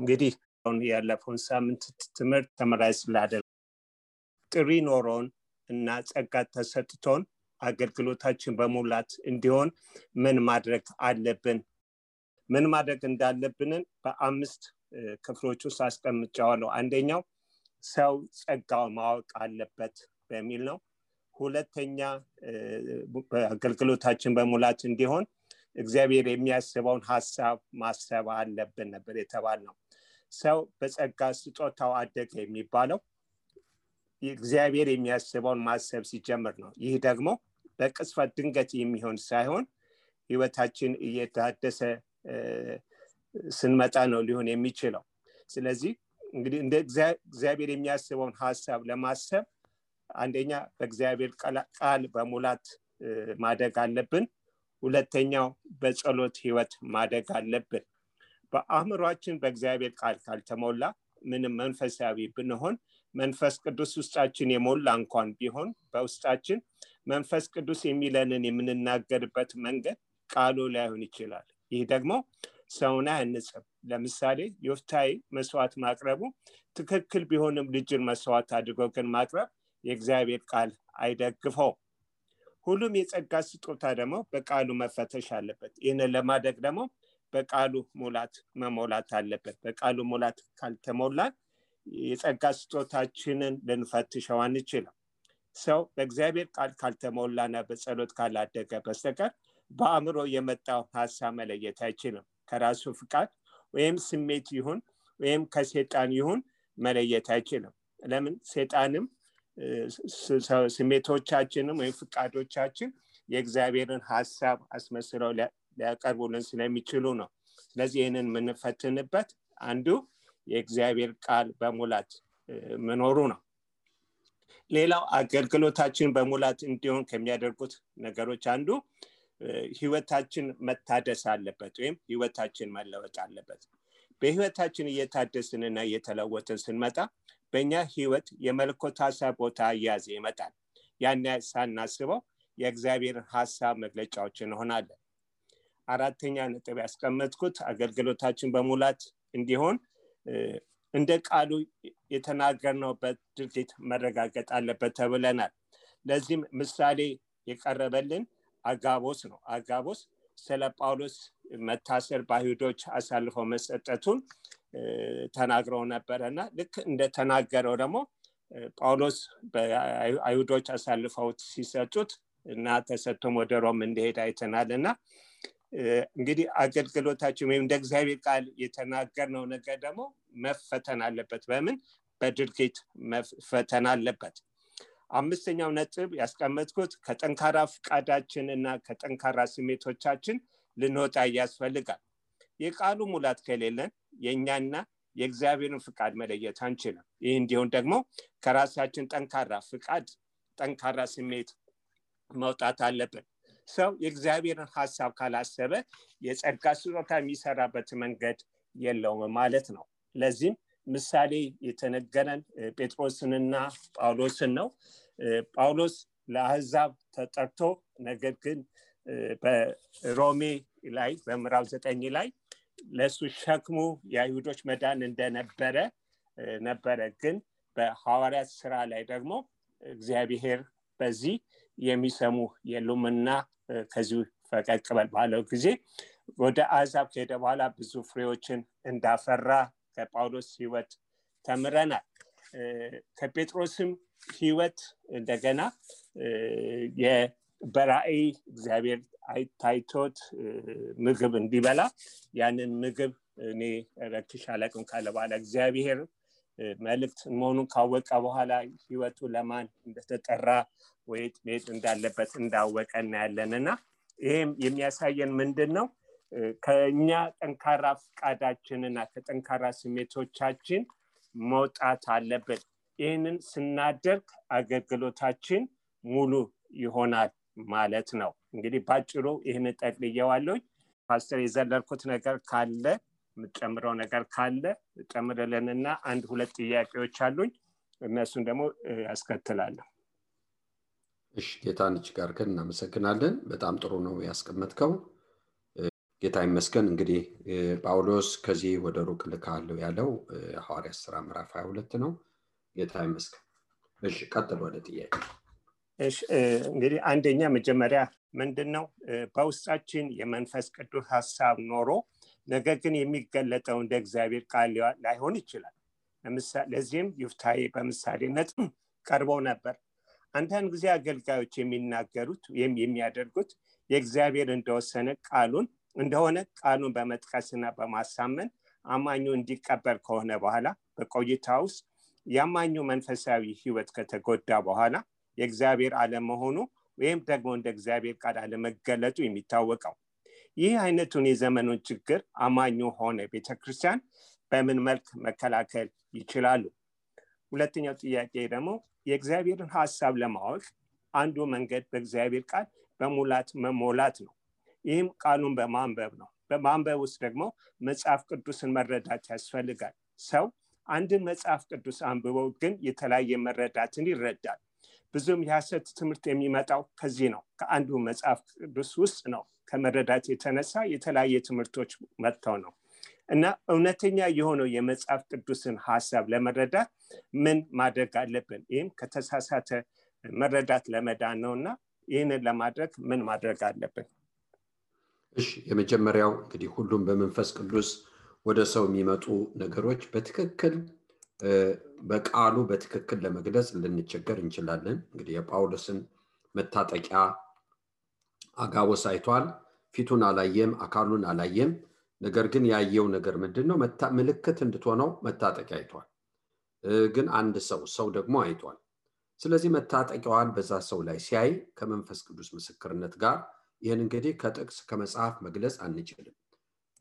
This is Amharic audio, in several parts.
እንግዲህ ያለፈውን ሳምንት ትምህርት ተመራጭ ስላደረግ ጥሪ ኖሮን እና ጸጋ ተሰጥቶን አገልግሎታችን በሙላት እንዲሆን ምን ማድረግ አለብን? ምን ማድረግ እንዳለብንን በአምስት ክፍሎች ውስጥ አስቀምጫዋለሁ አንደኛው ሰው ጸጋው ማወቅ አለበት በሚል ነው። ሁለተኛ አገልግሎታችን በሙላት እንዲሆን እግዚአብሔር የሚያስበውን ሀሳብ ማሰብ አለብን ነበር የተባል ነው ሰው በጸጋ ስጦታው አደገ የሚባለው እግዚአብሔር የሚያስበውን ማሰብ ሲጀምር ነው። ይህ ደግሞ በቅጽበት ድንገት የሚሆን ሳይሆን ህይወታችን እየታደሰ ስንመጣ ነው ሊሆን የሚችለው። ስለዚህ እንግዲህ እንደ እግዚአብሔር የሚያስበውን ሀሳብ ለማሰብ አንደኛ በእግዚአብሔር ቃል በሙላት ማደግ አለብን። ሁለተኛው በጸሎት ህይወት ማደግ አለብን በአእምሯችን በእግዚአብሔር ቃል ካልተሞላ ምንም መንፈሳዊ ብንሆን መንፈስ ቅዱስ ውስጣችን የሞላ እንኳን ቢሆን በውስጣችን መንፈስ ቅዱስ የሚለንን የምንናገርበት መንገድ ቃሉ ላይሆን ይችላል። ይህ ደግሞ ሰውን አያንጽም። ለምሳሌ ዮፍታይ መስዋዕት ማቅረቡ ትክክል ቢሆንም ልጅን መስዋዕት አድርጎ ግን ማቅረብ የእግዚአብሔር ቃል አይደግፈው ሁሉም የጸጋ ስጦታ ደግሞ በቃሉ መፈተሽ አለበት። ይህንን ለማድረግ ደግሞ በቃሉ ሙላት መሞላት አለበት። በቃሉ ሙላት ካልተሞላን የጸጋ ስጦታችንን ልንፈትሸው አንችልም። ሰው በእግዚአብሔር ቃል ካልተሞላና በጸሎት ካላደገ በስተቀር በአእምሮ የመጣው ሀሳብ መለየት አይችልም። ከራሱ ፍቃድ ወይም ስሜት ይሁን ወይም ከሴጣን ይሁን መለየት አይችልም። ለምን? ሴጣንም ስሜቶቻችንም ወይም ፍቃዶቻችን የእግዚአብሔርን ሀሳብ አስመስለው ሊያቀርቡልን ስለሚችሉ ነው። ስለዚህ ይህንን የምንፈትንበት አንዱ የእግዚአብሔር ቃል በሙላት መኖሩ ነው። ሌላው አገልግሎታችን በሙላት እንዲሆን ከሚያደርጉት ነገሮች አንዱ ህይወታችን መታደስ አለበት ወይም ህይወታችን መለወጥ አለበት። በህይወታችን እየታደስንና እየተለወጥን ስንመጣ በእኛ ህይወት የመልኮት ሀሳብ ቦታ እያዘ ይመጣል። ያን ሳናስበው የእግዚአብሔርን ሀሳብ መግለጫዎች እንሆናለን አራተኛ ነጥብ ያስቀመጥኩት አገልግሎታችን በሙላት እንዲሆን እንደ ቃሉ የተናገርነውበት ድርጊት መረጋገጥ አለበት ተብለናል። ለዚህም ምሳሌ የቀረበልን አጋቦስ ነው። አጋቦስ ስለ ጳውሎስ መታሰር በአይሁዶች አሳልፈው መሰጠቱን ተናግረው ነበረ እና ልክ እንደተናገረው ደግሞ ጳውሎስ በአይሁዶች አሳልፈው ሲሰጡት እና ተሰጥቶም ወደ ሮም እንደሄድ አይተናል እና እንግዲህ አገልግሎታችን ወይም እንደ እግዚአብሔር ቃል የተናገርነው ነገር ደግሞ መፈተን አለበት። በምን? በድርጊት መፈተን አለበት። አምስተኛው ነጥብ ያስቀመጥኩት ከጠንካራ ፍቃዳችን እና ከጠንካራ ስሜቶቻችን ልንወጣ ያስፈልጋል። የቃሉ ሙላት ከሌለን የእኛና የእግዚአብሔርን ፍቃድ መለየት አንችልም። ይህ እንዲሆን ደግሞ ከራሳችን ጠንካራ ፍቃድ ጠንካራ ስሜት መውጣት አለብን ሰው የእግዚአብሔርን ሀሳብ ካላሰበ የጸጋ ስጦታ የሚሰራበት መንገድ የለውም ማለት ነው። ለዚህም ምሳሌ የተነገረን ጴጥሮስንና ጳውሎስን ነው። ጳውሎስ ለአህዛብ ተጠርቶ ነገር ግን በሮሜ ላይ በምዕራብ ዘጠኝ ላይ ለእሱ ሸክሙ የአይሁዶች መዳን እንደነበረ ነበረ። ግን በሐዋርያት ስራ ላይ ደግሞ እግዚአብሔር በዚህ የሚሰሙ የሉምና ከዚሁ ፈቀቅ በል ባለው ጊዜ ወደ አዛብ ከሄደ በኋላ ብዙ ፍሬዎችን እንዳፈራ ከጳውሎስ ህይወት ተምረናል። ከጴጥሮስም ህይወት እንደገና በራእይ እግዚአብሔር ታይቶት ምግብ እንዲበላ ያንን ምግብ እኔ ረክሽ አለቅም ካለ በኋላ እግዚአብሔር መልእክት መሆኑን ካወቀ በኋላ ህይወቱ ለማን እንደተጠራ ወይት መሄድ እንዳለበት እንዳወቀ እናያለን። እና ይህም የሚያሳየን ምንድን ነው ከእኛ ጠንካራ ፍቃዳችንና ከጠንካራ ስሜቶቻችን መውጣት አለብን። ይህንን ስናደርግ አገልግሎታችን ሙሉ ይሆናል ማለት ነው። እንግዲህ ባጭሩ ይህን ጠቅልየዋለኝ ፓስተር የዘለርኩት ነገር ካለ የምጨምረው ነገር ካለ ጨምርልንና አንድ ሁለት ጥያቄዎች አሉኝ። እነሱን ደግሞ ያስከትላለሁ እሺ ጌታን ጋር ግን እናመሰግናለን በጣም ጥሩ ነው ያስቀመጥከው ጌታ ይመስገን። እንግዲህ ጳውሎስ ከዚህ ወደ ሩቅ ልካለሁ ያለው ሐዋርያ ስራ ምዕራፍ 22 ነው። ጌታ ይመስገን። እሺ ቀጥል ወደ ጥያቄ። እንግዲህ አንደኛ መጀመሪያ ምንድን ነው በውስጣችን የመንፈስ ቅዱስ ሀሳብ ኖሮ ነገር ግን የሚገለጠው እንደ እግዚአብሔር ቃል ላይሆን ይችላል። ለዚህም ዩፍታዬ በምሳሌነት ቀርበው ነበር። አንዳንድ ጊዜ አገልጋዮች የሚናገሩት ወይም የሚያደርጉት የእግዚአብሔር እንደወሰነ ቃሉን እንደሆነ ቃሉን በመጥቀስና በማሳመን አማኙ እንዲቀበል ከሆነ በኋላ በቆይታ ውስጥ የአማኙ መንፈሳዊ ህይወት ከተጎዳ በኋላ የእግዚአብሔር አለመሆኑ ወይም ደግሞ እንደ እግዚአብሔር ቃል አለመገለጡ የሚታወቀው ይህ አይነቱን የዘመኑን ችግር አማኙ ሆነ ቤተክርስቲያን በምን መልክ መከላከል ይችላሉ? ሁለተኛው ጥያቄ ደግሞ የእግዚአብሔርን ሀሳብ ለማወቅ አንዱ መንገድ በእግዚአብሔር ቃል በሙላት መሞላት ነው። ይህም ቃሉን በማንበብ ነው። በማንበብ ውስጥ ደግሞ መጽሐፍ ቅዱስን መረዳት ያስፈልጋል። ሰው አንድን መጽሐፍ ቅዱስ አንብበው ግን የተለያየ መረዳትን ይረዳል። ብዙም የሐሰት ትምህርት የሚመጣው ከዚህ ነው። ከአንዱ መጽሐፍ ቅዱስ ውስጥ ነው። ከመረዳት የተነሳ የተለያየ ትምህርቶች መጥተው ነው እና እውነተኛ የሆነው የመጽሐፍ ቅዱስን ሀሳብ ለመረዳት ምን ማድረግ አለብን? ይህም ከተሳሳተ መረዳት ለመዳን ነው እና ይህንን ለማድረግ ምን ማድረግ አለብን? እሺ የመጀመሪያው እንግዲህ ሁሉም በመንፈስ ቅዱስ ወደ ሰው የሚመጡ ነገሮች በትክክል በቃሉ በትክክል ለመግለጽ ልንቸገር እንችላለን። እንግዲህ የጳውሎስን መታጠቂያ አጋቦስ አይቷል። ፊቱን አላየም፣ አካሉን አላየም። ነገር ግን ያየው ነገር ምንድን ነው? ምልክት እንድትሆነው መታጠቂያ አይቷል። ግን አንድ ሰው ሰው ደግሞ አይቷል። ስለዚህ መታጠቂያዋን በዛ ሰው ላይ ሲያይ ከመንፈስ ቅዱስ ምስክርነት ጋር ይህን እንግዲህ ከጥቅስ ከመጽሐፍ መግለጽ አንችልም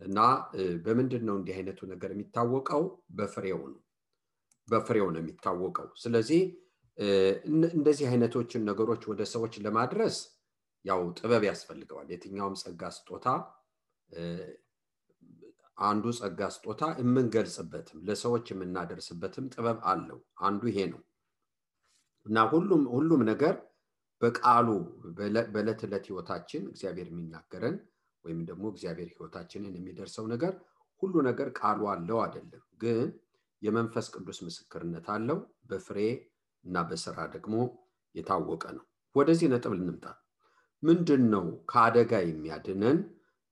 እና በምንድን ነው እንዲህ አይነቱ ነገር የሚታወቀው? በፍሬው ነው። በፍሬው ነው የሚታወቀው። ስለዚህ እንደዚህ አይነቶችን ነገሮች ወደ ሰዎች ለማድረስ ያው ጥበብ ያስፈልገዋል። የትኛውም ጸጋ ስጦታ አንዱ ጸጋ ስጦታ የምንገልጽበትም ለሰዎች የምናደርስበትም ጥበብ አለው። አንዱ ይሄ ነው እና ሁሉም ሁሉም ነገር በቃሉ በዕለት ዕለት ህይወታችን እግዚአብሔር የሚናገረን ወይም ደግሞ እግዚአብሔር ህይወታችንን የሚደርሰው ነገር ሁሉ ነገር ቃሉ አለው አይደለም፣ ግን የመንፈስ ቅዱስ ምስክርነት አለው። በፍሬ እና በስራ ደግሞ የታወቀ ነው። ወደዚህ ነጥብ ልንምጣ። ምንድን ነው ከአደጋ የሚያድነን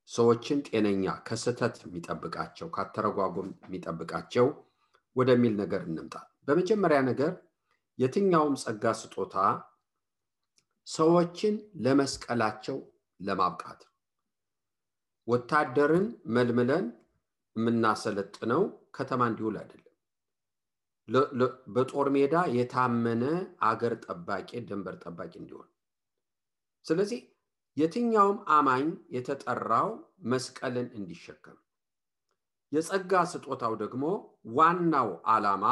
ሰዎችን ጤነኛ ከስህተት የሚጠብቃቸው ካተረጓጎም የሚጠብቃቸው ወደሚል ነገር እንምጣ። በመጀመሪያ ነገር የትኛውም ጸጋ ስጦታ ሰዎችን ለመስቀላቸው ለማብቃት ወታደርን መልምለን የምናሰለጥነው ከተማ እንዲውል አይደለም። በጦር ሜዳ የታመነ አገር ጠባቂ ድንበር ጠባቂ እንዲሆን ስለዚህ የትኛውም አማኝ የተጠራው መስቀልን እንዲሸከም። የጸጋ ስጦታው ደግሞ ዋናው ዓላማ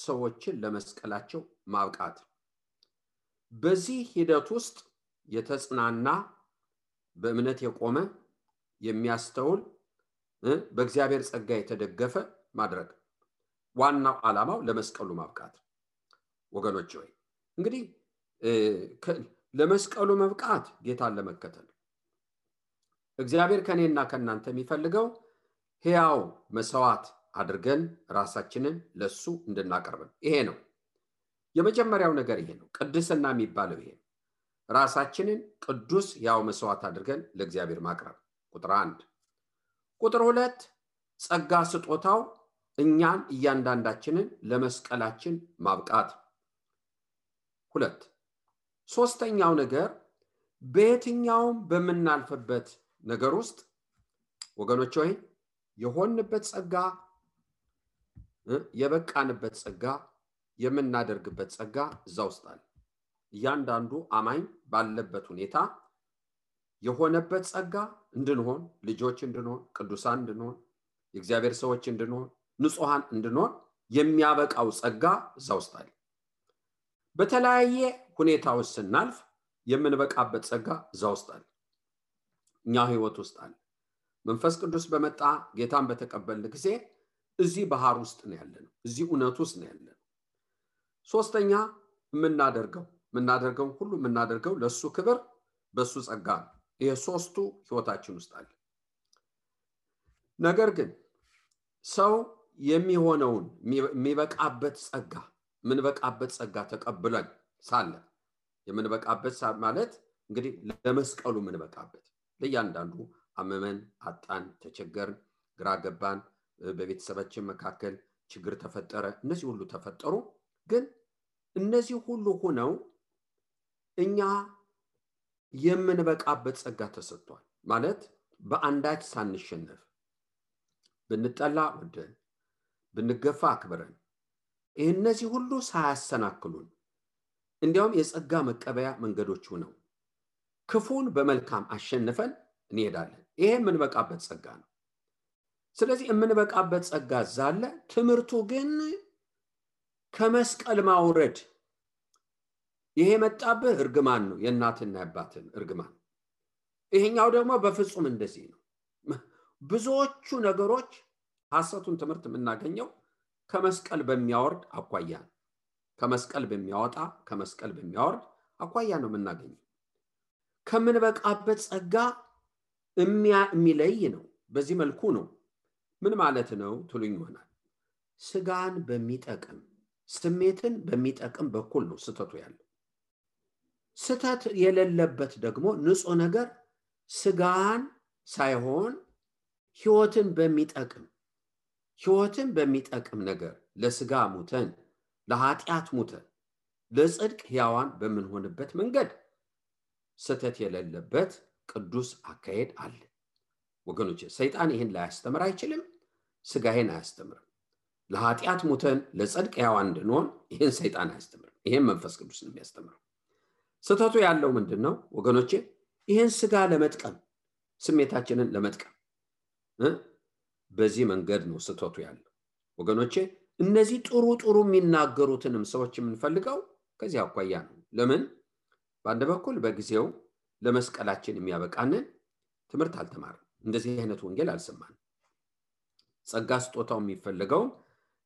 ሰዎችን ለመስቀላቸው ማብቃት። በዚህ ሂደት ውስጥ የተጽናና በእምነት የቆመ የሚያስተውል በእግዚአብሔር ጸጋ የተደገፈ ማድረግ ዋናው ዓላማው ለመስቀሉ ማብቃት። ወገኖች ወይ እንግዲህ ለመስቀሉ መብቃት ጌታን ለመከተል። እግዚአብሔር ከእኔና ከእናንተ የሚፈልገው ሕያው መስዋዕት አድርገን ራሳችንን ለሱ እንድናቀርብ ይሄ ነው። የመጀመሪያው ነገር ይሄ ነው። ቅድስና የሚባለው ይሄ ነው። ራሳችንን ቅዱስ ያው መስዋዕት አድርገን ለእግዚአብሔር ማቅረብ። ቁጥር አንድ። ቁጥር ሁለት። ጸጋ ስጦታው እኛን እያንዳንዳችንን ለመስቀላችን ማብቃት። ሁለት ሶስተኛው ነገር በየትኛውም በምናልፍበት ነገር ውስጥ ወገኖች ወይ የሆንበት ጸጋ የበቃንበት ጸጋ የምናደርግበት ጸጋ እዛ ውስጥ አለ። እያንዳንዱ አማኝ ባለበት ሁኔታ የሆነበት ጸጋ እንድንሆን ልጆች እንድንሆን ቅዱሳን እንድንሆን የእግዚአብሔር ሰዎች እንድንሆን ንጹሐን እንድንሆን የሚያበቃው ጸጋ እዛ ውስጥ አለ በተለያየ ሁኔታዎች ስናልፍ የምንበቃበት ጸጋ እዛ ውስጥ አለ። እኛ ህይወት ውስጥ አለ። መንፈስ ቅዱስ በመጣ ጌታን በተቀበል ጊዜ እዚህ ባህር ውስጥ ነው ያለ ነው እዚህ እውነት ውስጥ ነው ያለ ነው ሶስተኛ የምናደርገው የምናደርገው ሁሉ የምናደርገው ለእሱ ክብር በእሱ ጸጋ ነው። ይሄ ሶስቱ ህይወታችን ውስጥ አለ። ነገር ግን ሰው የሚሆነውን የሚበቃበት ጸጋ የምንበቃበት ጸጋ ተቀብለን ሳለ የምንበቃበት ማለት እንግዲህ ለመስቀሉ የምንበቃበት ለእያንዳንዱ አመመን፣ አጣን፣ ተቸገርን፣ ግራ ገባን፣ በቤተሰባችን መካከል ችግር ተፈጠረ። እነዚህ ሁሉ ተፈጠሩ። ግን እነዚህ ሁሉ ሆነው እኛ የምንበቃበት ጸጋ ተሰጥቷል። ማለት በአንዳች ሳንሸነፍ ብንጠላ ወደን ብንገፋ አክብረን እነዚህ ሁሉ ሳያሰናክሉን እንዲያውም የጸጋ መቀበያ መንገዶች ሆነው ክፉን በመልካም አሸንፈን እንሄዳለን። ይሄ የምንበቃበት ጸጋ ነው። ስለዚህ የምንበቃበት ጸጋ ዛለ፣ ትምህርቱ ግን ከመስቀል ማውረድ ይሄ የመጣብህ እርግማን ነው፣ የእናትና የአባትን እርግማን። ይሄኛው ደግሞ በፍጹም እንደዚህ ነው። ብዙዎቹ ነገሮች ሐሰቱን ትምህርት የምናገኘው ከመስቀል በሚያወርድ አኳያ ነው። ከመስቀል በሚያወጣ ከመስቀል በሚያወርድ አኳያ ነው የምናገኘው። ከምንበቃበት ጸጋ የሚለይ ነው። በዚህ መልኩ ነው። ምን ማለት ነው ትሉኝ ይሆናል። ስጋን በሚጠቅም ስሜትን በሚጠቅም በኩል ነው ስተቱ ያለው። ስተት የሌለበት ደግሞ ንጹህ ነገር ስጋን ሳይሆን ህይወትን በሚጠቅም ህይወትን በሚጠቅም ነገር ለስጋ ሙተን ለኃጢአት ሙተን ለጽድቅ ሕያዋን በምንሆንበት መንገድ ስተት የሌለበት ቅዱስ አካሄድ አለ። ወገኖች ሰይጣን ይህን ላያስተምር አይችልም። ስጋ ይህን አያስተምርም። ለኃጢአት ሙተን ለጽድቅ ሕያዋን እንድንሆን ይህን ሰይጣን አያስተምርም። ይህን መንፈስ ቅዱስ የሚያስተምረው። ስተቱ ያለው ምንድን ነው ወገኖቼ? ይህን ስጋ ለመጥቀም ስሜታችንን ለመጥቀም በዚህ መንገድ ነው ስተቱ ያለው። ወገኖቼ እነዚህ ጥሩ ጥሩ የሚናገሩትንም ሰዎች የምንፈልገው ከዚህ አኳያ ነው። ለምን በአንድ በኩል በጊዜው ለመስቀላችን የሚያበቃንን ትምህርት አልተማርም። እንደዚህ አይነት ወንጌል አልሰማን። ጸጋ ስጦታው የሚፈልገው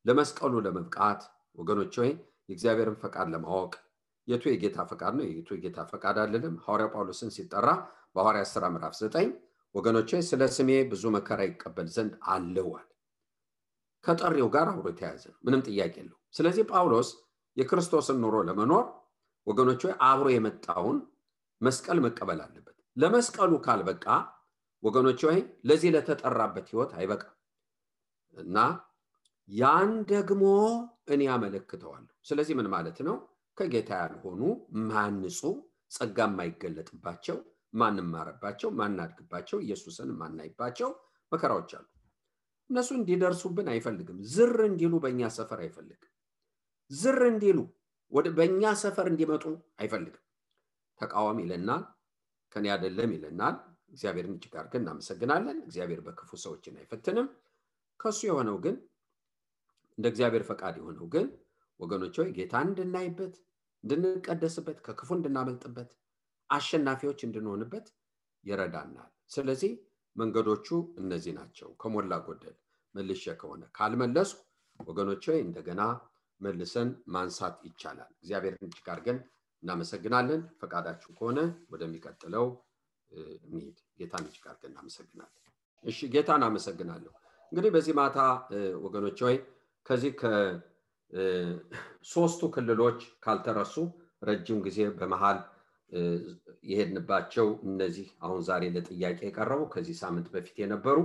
ለመስቀሉ ለመብቃት ወገኖች ወይ የእግዚአብሔርን ፈቃድ ለማወቅ የቱ የጌታ ፈቃድ ነው የቱ የጌታ ፈቃድ አይደለም። ሐዋርያ ጳውሎስን ሲጠራ በሐዋርያ ሥራ ምዕራፍ ዘጠኝ። ወገኖቼ ስለ ስሜ ብዙ መከራ ይቀበል ዘንድ አለዋል። ከጠሪው ጋር አብሮ የተያያዘ ነው። ምንም ጥያቄ የለው። ስለዚህ ጳውሎስ የክርስቶስን ኑሮ ለመኖር ወገኖች አብሮ የመጣውን መስቀል መቀበል አለበት። ለመስቀሉ ካልበቃ ወገኖች ወይ ለዚህ ለተጠራበት ህይወት አይበቃም እና ያን ደግሞ እኔ አመለክተዋለሁ ስለዚህ ምን ማለት ነው? ከጌታ ያልሆኑ ማንጹ ጸጋ የማይገለጥባቸው ማንማረባቸው ማናድግባቸው ኢየሱስን ማናይባቸው መከራዎች አሉ። እነሱ እንዲደርሱብን አይፈልግም። ዝር እንዲሉ በእኛ ሰፈር አይፈልግም። ዝር እንዲሉ ወደ በእኛ ሰፈር እንዲመጡ አይፈልግም። ተቃዋሚ ይለናል፣ ከኔ አይደለም ይለናል። እግዚአብሔርን እጅግ አድርገን እናመሰግናለን። እግዚአብሔር በክፉ ሰዎችን አይፈትንም። ከሱ የሆነው ግን እንደ እግዚአብሔር ፈቃድ የሆነው ግን ወገኖች ጌታን እንድናይበት፣ እንድንቀደስበት፣ ከክፉ እንድናመልጥበት፣ አሸናፊዎች እንድንሆንበት ይረዳናል። ስለዚህ መንገዶቹ እነዚህ ናቸው። ከሞላ ጎደል መልሼ ከሆነ ካልመለስኩ ወገኖች እንደገና መልሰን ማንሳት ይቻላል። እግዚአብሔርን እጅግ አድርገን እናመሰግናለን። ፈቃዳችሁ ከሆነ ወደሚቀጥለው እንሂድ። ጌታን እጅግ አድርገን እናመሰግናለን። እሺ፣ ጌታን አመሰግናለሁ። እንግዲህ በዚህ ማታ ወገኖች ሆይ ከዚህ ከሶስቱ ክልሎች ካልተረሱ ረጅም ጊዜ በመሃል የሄድንባቸው እነዚህ አሁን ዛሬ ለጥያቄ የቀረቡ ከዚህ ሳምንት በፊት የነበሩ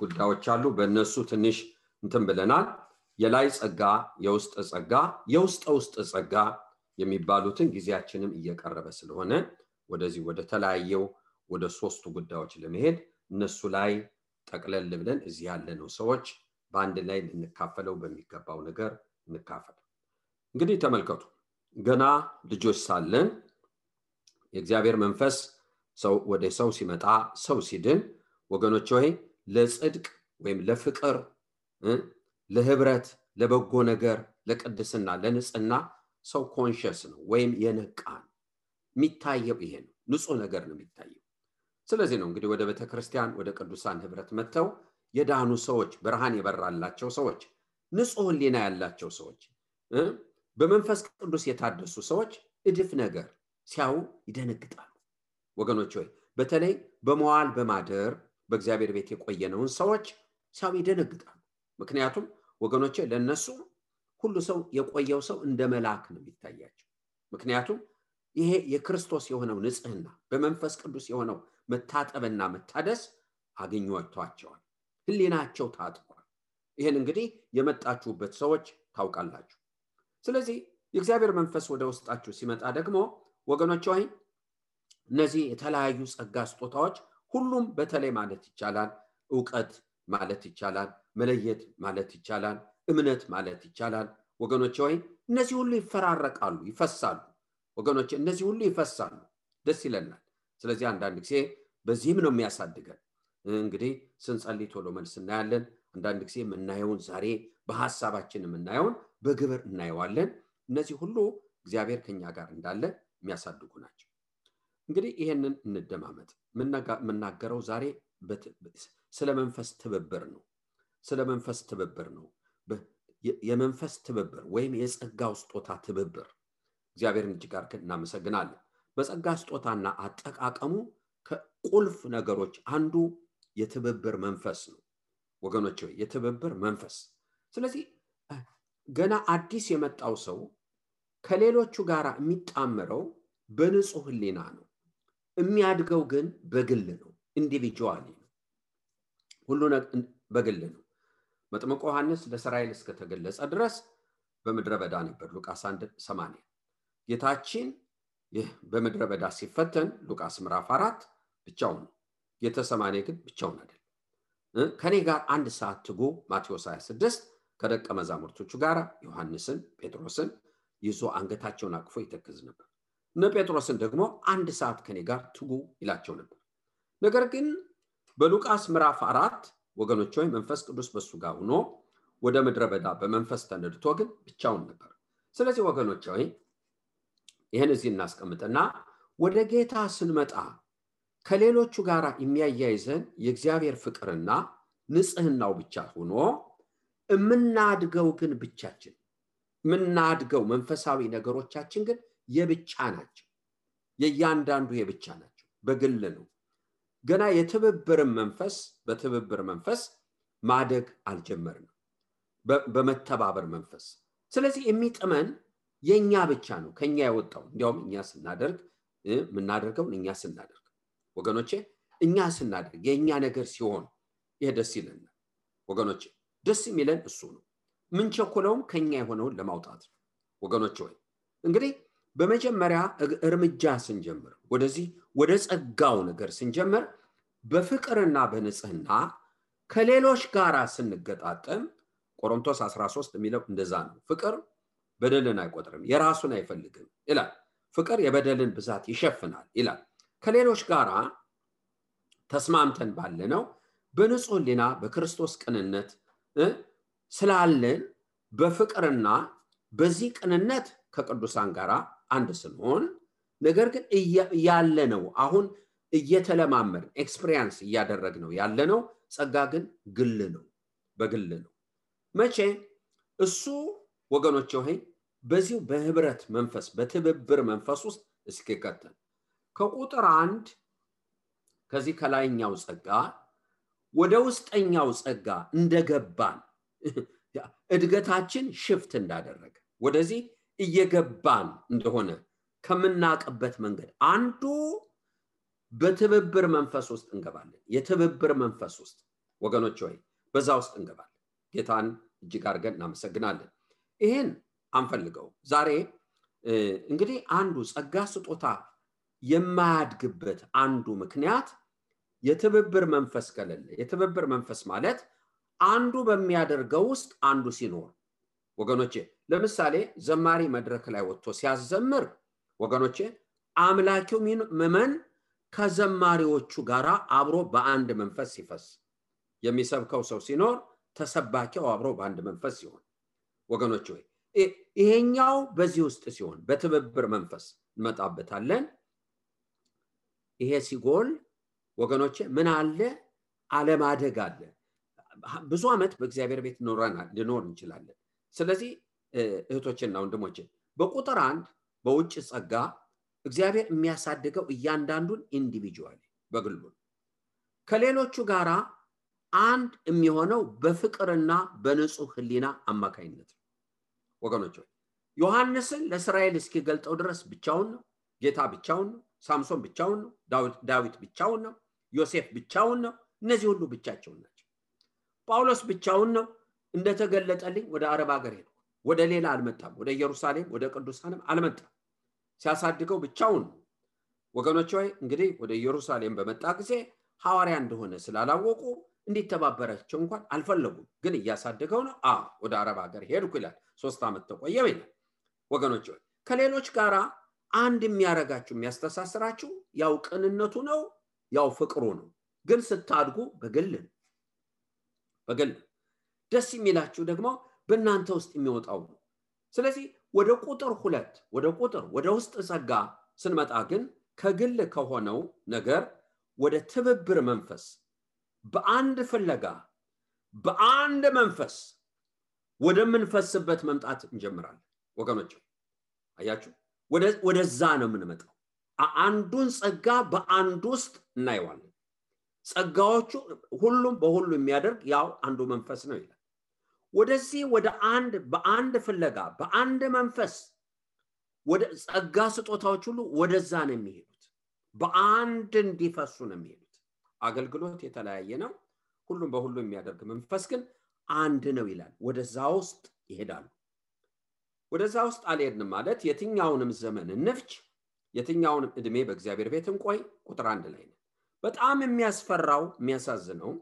ጉዳዮች አሉ። በእነሱ ትንሽ እንትን ብለናል። የላይ ጸጋ፣ የውስጥ ጸጋ፣ የውስጠ ውስጥ ጸጋ የሚባሉትን ጊዜያችንም እየቀረበ ስለሆነ ወደዚህ ወደ ተለያየው ወደ ሶስቱ ጉዳዮች ለመሄድ እነሱ ላይ ጠቅለል ብለን እዚህ ያለነው ሰዎች በአንድ ላይ ልንካፈለው በሚገባው ነገር እንካፈል። እንግዲህ ተመልከቱ፣ ገና ልጆች ሳለን የእግዚአብሔር መንፈስ ወደ ሰው ሲመጣ ሰው ሲድን ወገኖች ሆይ ለጽድቅ ወይም ለፍቅር ለህብረት ለበጎ ነገር ለቅድስና ለንጽህና ሰው ኮንሽስ ነው ወይም የነቃ ነው። የሚታየው ይሄ ነው። ንጹህ ነገር ነው የሚታየው። ስለዚህ ነው እንግዲህ ወደ ቤተ ክርስቲያን ወደ ቅዱሳን ህብረት መጥተው የዳኑ ሰዎች ብርሃን የበራላቸው ሰዎች ንጹህ ህሊና ያላቸው ሰዎች በመንፈስ ቅዱስ የታደሱ ሰዎች እድፍ ነገር ሲያዩ ይደነግጣሉ ወገኖች ሆይ በተለይ በመዋል በማደር በእግዚአብሔር ቤት የቆየነውን ሰዎች ሲያዩ ይደነግጣሉ። ምክንያቱም ወገኖቼ ለእነሱ ሁሉ ሰው የቆየው ሰው እንደ መልአክ ነው የሚታያቸው። ምክንያቱም ይሄ የክርስቶስ የሆነው ንጽህና በመንፈስ ቅዱስ የሆነው መታጠብና መታደስ አግኟቸዋል። ህሊናቸው ታጥቋል። ይህን እንግዲህ የመጣችሁበት ሰዎች ታውቃላችሁ። ስለዚህ የእግዚአብሔር መንፈስ ወደ ውስጣችሁ ሲመጣ ደግሞ ወገኖች ሆይ እነዚህ የተለያዩ ጸጋ ስጦታዎች ሁሉም በተለይ ማለት ይቻላል እውቀት ማለት ይቻላል መለየት ማለት ይቻላል እምነት ማለት ይቻላል። ወገኖች ሆይ እነዚህ ሁሉ ይፈራረቃሉ ይፈሳሉ። ወገኖች እነዚህ ሁሉ ይፈሳሉ። ደስ ይለናል። ስለዚህ አንዳንድ ጊዜ በዚህም ነው የሚያሳድገን። እንግዲህ ስንጸልይ ቶሎ መልስ እናያለን። አንዳንድ ጊዜ የምናየውን ዛሬ በሀሳባችን የምናየውን በግብር እናየዋለን። እነዚህ ሁሉ እግዚአብሔር ከኛ ጋር እንዳለ የሚያሳድጉ ናቸው። እንግዲህ ይሄንን እንደማመጥ የምናገረው ዛሬ ስለ መንፈስ ትብብር ነው። ስለ መንፈስ ትብብር ነው። የመንፈስ ትብብር ወይም የጸጋው ስጦታ ትብብር። እግዚአብሔርን እጅግ አድርገን እናመሰግናለን። በጸጋ ስጦታና አጠቃቀሙ ከቁልፍ ነገሮች አንዱ የትብብር መንፈስ ነው። ወገኖች የትብብር መንፈስ። ስለዚህ ገና አዲስ የመጣው ሰው ከሌሎቹ ጋር የሚጣመረው በንጹህ ህሊና ነው። የሚያድገው ግን በግል ነው individually ነው። ሁሉ በግል ነው። መጥምቆ ዮሐንስ ለእስራኤል እስከተገለጸ ድረስ በምድረ በዳ ነበር። ሉቃስ 1 8 ጌታችን በምድረ በዳ ሲፈተን ሉቃስ ምዕራፍ አራት ብቻውን ጌተሰማኔ ግን ብቻውን አይደል ከኔ ጋር አንድ ሰዓት ትጉ ማቴዎስ 26 ከደቀ መዛሙርቶቹ ጋር ዮሐንስን ጴጥሮስን ይዞ አንገታቸውን አቅፎ ይተክዝ ነበር እነ ጴጥሮስን ደግሞ አንድ ሰዓት ከኔ ጋር ትጉ ይላቸው ነበር። ነገር ግን በሉቃስ ምዕራፍ አራት ወገኖች ሆይ መንፈስ ቅዱስ በሱ ጋር ሆኖ ወደ ምድረ በዳ በመንፈስ ተነድቶ ግን ብቻውን ነበር። ስለዚህ ወገኖች ሆይ ይህን እዚህ እናስቀምጥና ወደ ጌታ ስንመጣ ከሌሎቹ ጋር የሚያያይዘን የእግዚአብሔር ፍቅርና ንጽህናው ብቻ ሆኖ የምናድገው ግን ብቻችን የምናድገው መንፈሳዊ ነገሮቻችን ግን የብቻ ናቸው። የእያንዳንዱ የብቻ ናቸው። በግል ነው። ገና የትብብርን መንፈስ በትብብር መንፈስ ማደግ አልጀመርንም። በመተባበር መንፈስ። ስለዚህ የሚጥመን የእኛ ብቻ ነው። ከኛ የወጣው እንዲያውም እኛ ስናደርግ የምናደርገውን እኛ ስናደርግ። ወገኖቼ እኛ ስናደርግ የእኛ ነገር ሲሆን ይሄ ደስ ይለናል። ወገኖቼ ደስ የሚለን እሱ ነው። ምንቸኩለውም ከኛ የሆነውን ለማውጣት ነው። ወገኖች ወይ እንግዲህ በመጀመሪያ እርምጃ ስንጀምር ወደዚህ ወደ ጸጋው ነገር ስንጀምር በፍቅርና በንጽህና ከሌሎች ጋር ስንገጣጠም ቆሮንቶስ 13 የሚለው እንደዛ ነው። ፍቅር በደልን አይቆጥርም የራሱን አይፈልግም ይላል። ፍቅር የበደልን ብዛት ይሸፍናል ይላል። ከሌሎች ጋር ተስማምተን ባለነው በንጹህ ህሊና በክርስቶስ ቅንነት ስላለን በፍቅርና በዚህ ቅንነት ከቅዱሳን ጋር አንድ ስንሆን ነገር ግን ያለ ነው አሁን እየተለማመድ experience እያደረግ ነው ያለ ነው ጸጋ ግን ግል ነው በግል ነው። መቼ? እሱ ወገኖች ሆይ በዚሁ በህብረት መንፈስ በትብብር መንፈስ ውስጥ እስኪከተል ከቁጥር አንድ ከዚህ ከላይኛው ጸጋ ወደ ውስጠኛው ጸጋ እንደገባን እድገታችን ሽፍት እንዳደረገ ወደዚህ እየገባን እንደሆነ ከምናቅበት መንገድ አንዱ በትብብር መንፈስ ውስጥ እንገባለን። የትብብር መንፈስ ውስጥ ወገኖች ወይ በዛ ውስጥ እንገባለን። ጌታን እጅግ አድርገን እናመሰግናለን። ይህን አንፈልገው ዛሬ እንግዲህ አንዱ ጸጋ ስጦታ የማያድግበት አንዱ ምክንያት የትብብር መንፈስ ከሌለ የትብብር መንፈስ ማለት አንዱ በሚያደርገው ውስጥ አንዱ ሲኖር። ወገኖቼ ለምሳሌ ዘማሪ መድረክ ላይ ወጥቶ ሲያዘምር ወገኖቼ አምላኪው ምመን ከዘማሪዎቹ ጋር አብሮ በአንድ መንፈስ ሲፈስ። የሚሰብከው ሰው ሲኖር ተሰባኪው አብሮ በአንድ መንፈስ ሲሆን። ወገኖች ወይ ይሄኛው በዚህ ውስጥ ሲሆን በትብብር መንፈስ እንመጣበታለን። ይሄ ሲጎል ወገኖቼ ምን አለ? አለማደግ አለ። ብዙ ዓመት በእግዚአብሔር ቤት ኖረናል ልኖር እንችላለን። ስለዚህ እህቶችና ወንድሞች በቁጥር አንድ በውጭ ጸጋ እግዚአብሔር የሚያሳድገው እያንዳንዱን ኢንዲቪጁዋል በግሉ ከሌሎቹ ጋር አንድ የሚሆነው በፍቅርና በንጹህ ህሊና አማካኝነት ነው። ወገኖች ዮሐንስን ለእስራኤል እስኪገልጠው ድረስ ብቻውን ነው። ጌታ ብቻውን ነው። ሳምሶን ብቻውን ነው። ዳዊት ብቻውን ነው። ዮሴፍ ብቻውን ነው። እነዚህ ሁሉ ብቻቸውን ናቸው። ጳውሎስ ብቻውን ነው። እንደተገለጠልኝ ወደ አረብ ሀገር ሄድኩ ወደ ሌላ አልመጣም ወደ ኢየሩሳሌም ወደ ቅዱሳንም አልመጣም። ሲያሳድገው ብቻውን ወገኖች ሆይ እንግዲህ ወደ ኢየሩሳሌም በመጣ ጊዜ ሐዋርያ እንደሆነ ስላላወቁ እንዲተባበራቸው እንኳን አልፈለጉም። ግን እያሳደገው ነው። አ ወደ አረብ ሀገር ሄድኩ ይላል። ሶስት ዓመት ተቆየው ይላል። ወገኖች ሆይ ከሌሎች ጋር አንድ የሚያረጋችሁ የሚያስተሳስራችሁ ያው ቅንነቱ ነው ያው ፍቅሩ ነው። ግን ስታድጉ በግል በግል ደስ የሚላችሁ ደግሞ በእናንተ ውስጥ የሚወጣው ነው። ስለዚህ ወደ ቁጥር ሁለት ወደ ቁጥር ወደ ውስጥ ጸጋ ስንመጣ ግን ከግል ከሆነው ነገር ወደ ትብብር መንፈስ በአንድ ፍለጋ በአንድ መንፈስ ወደምንፈስበት መምጣት እንጀምራለን። ወገኖች አያችሁ? ወደዛ ነው የምንመጣው። አንዱን ጸጋ በአንድ ውስጥ እናየዋለን። ጸጋዎቹ ሁሉም በሁሉ የሚያደርግ ያው አንዱ መንፈስ ነው ይላል ወደዚህ ወደ አንድ በአንድ ፍለጋ በአንድ መንፈስ ወደ ጸጋ ስጦታዎች ሁሉ ወደዛ ነው የሚሄዱት። በአንድ እንዲፈሱ ነው የሚሄዱት። አገልግሎት የተለያየ ነው። ሁሉም በሁሉ የሚያደርግ መንፈስ ግን አንድ ነው ይላል። ወደዛ ውስጥ ይሄዳሉ። ወደዛ ውስጥ አልሄድንም ማለት የትኛውንም ዘመን እንፍጅ የትኛውንም እድሜ በእግዚአብሔር ቤት እንቆይ ቁጥር አንድ ላይ ነው በጣም የሚያስፈራው የሚያሳዝነው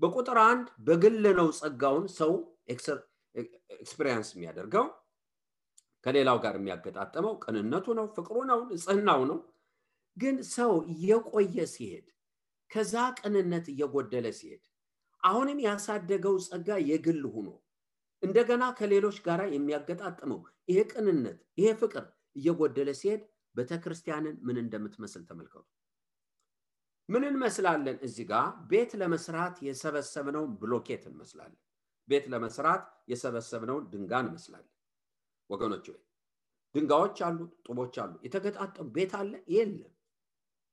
በቁጥር አንድ በግል ነው ጸጋውን ሰው experience የሚያደርገው ከሌላው ጋር የሚያገጣጠመው ቅንነቱ ነው ፍቅሩ ነው ንጽህናው ነው። ግን ሰው እየቆየ ሲሄድ ከዛ ቅንነት እየጎደለ ሲሄድ አሁንም ያሳደገው ጸጋ የግል ሆኖ እንደገና ከሌሎች ጋር የሚያገጣጥመው ይሄ ቅንነት ይሄ ፍቅር እየጎደለ ሲሄድ ቤተክርስቲያንን ምን እንደምትመስል ተመልከቱ። ምን እንመስላለን እዚህ ጋር? ቤት ለመስራት የሰበሰብነውን ብሎኬት እንመስላለን ቤት ለመስራት የሰበሰብነውን ድንጋ እንመስላለን ወገኖች ወይ ድንጋዮች አሉ ጡቦች አሉ። የተገጣጠሙ ቤት አለ? የለም።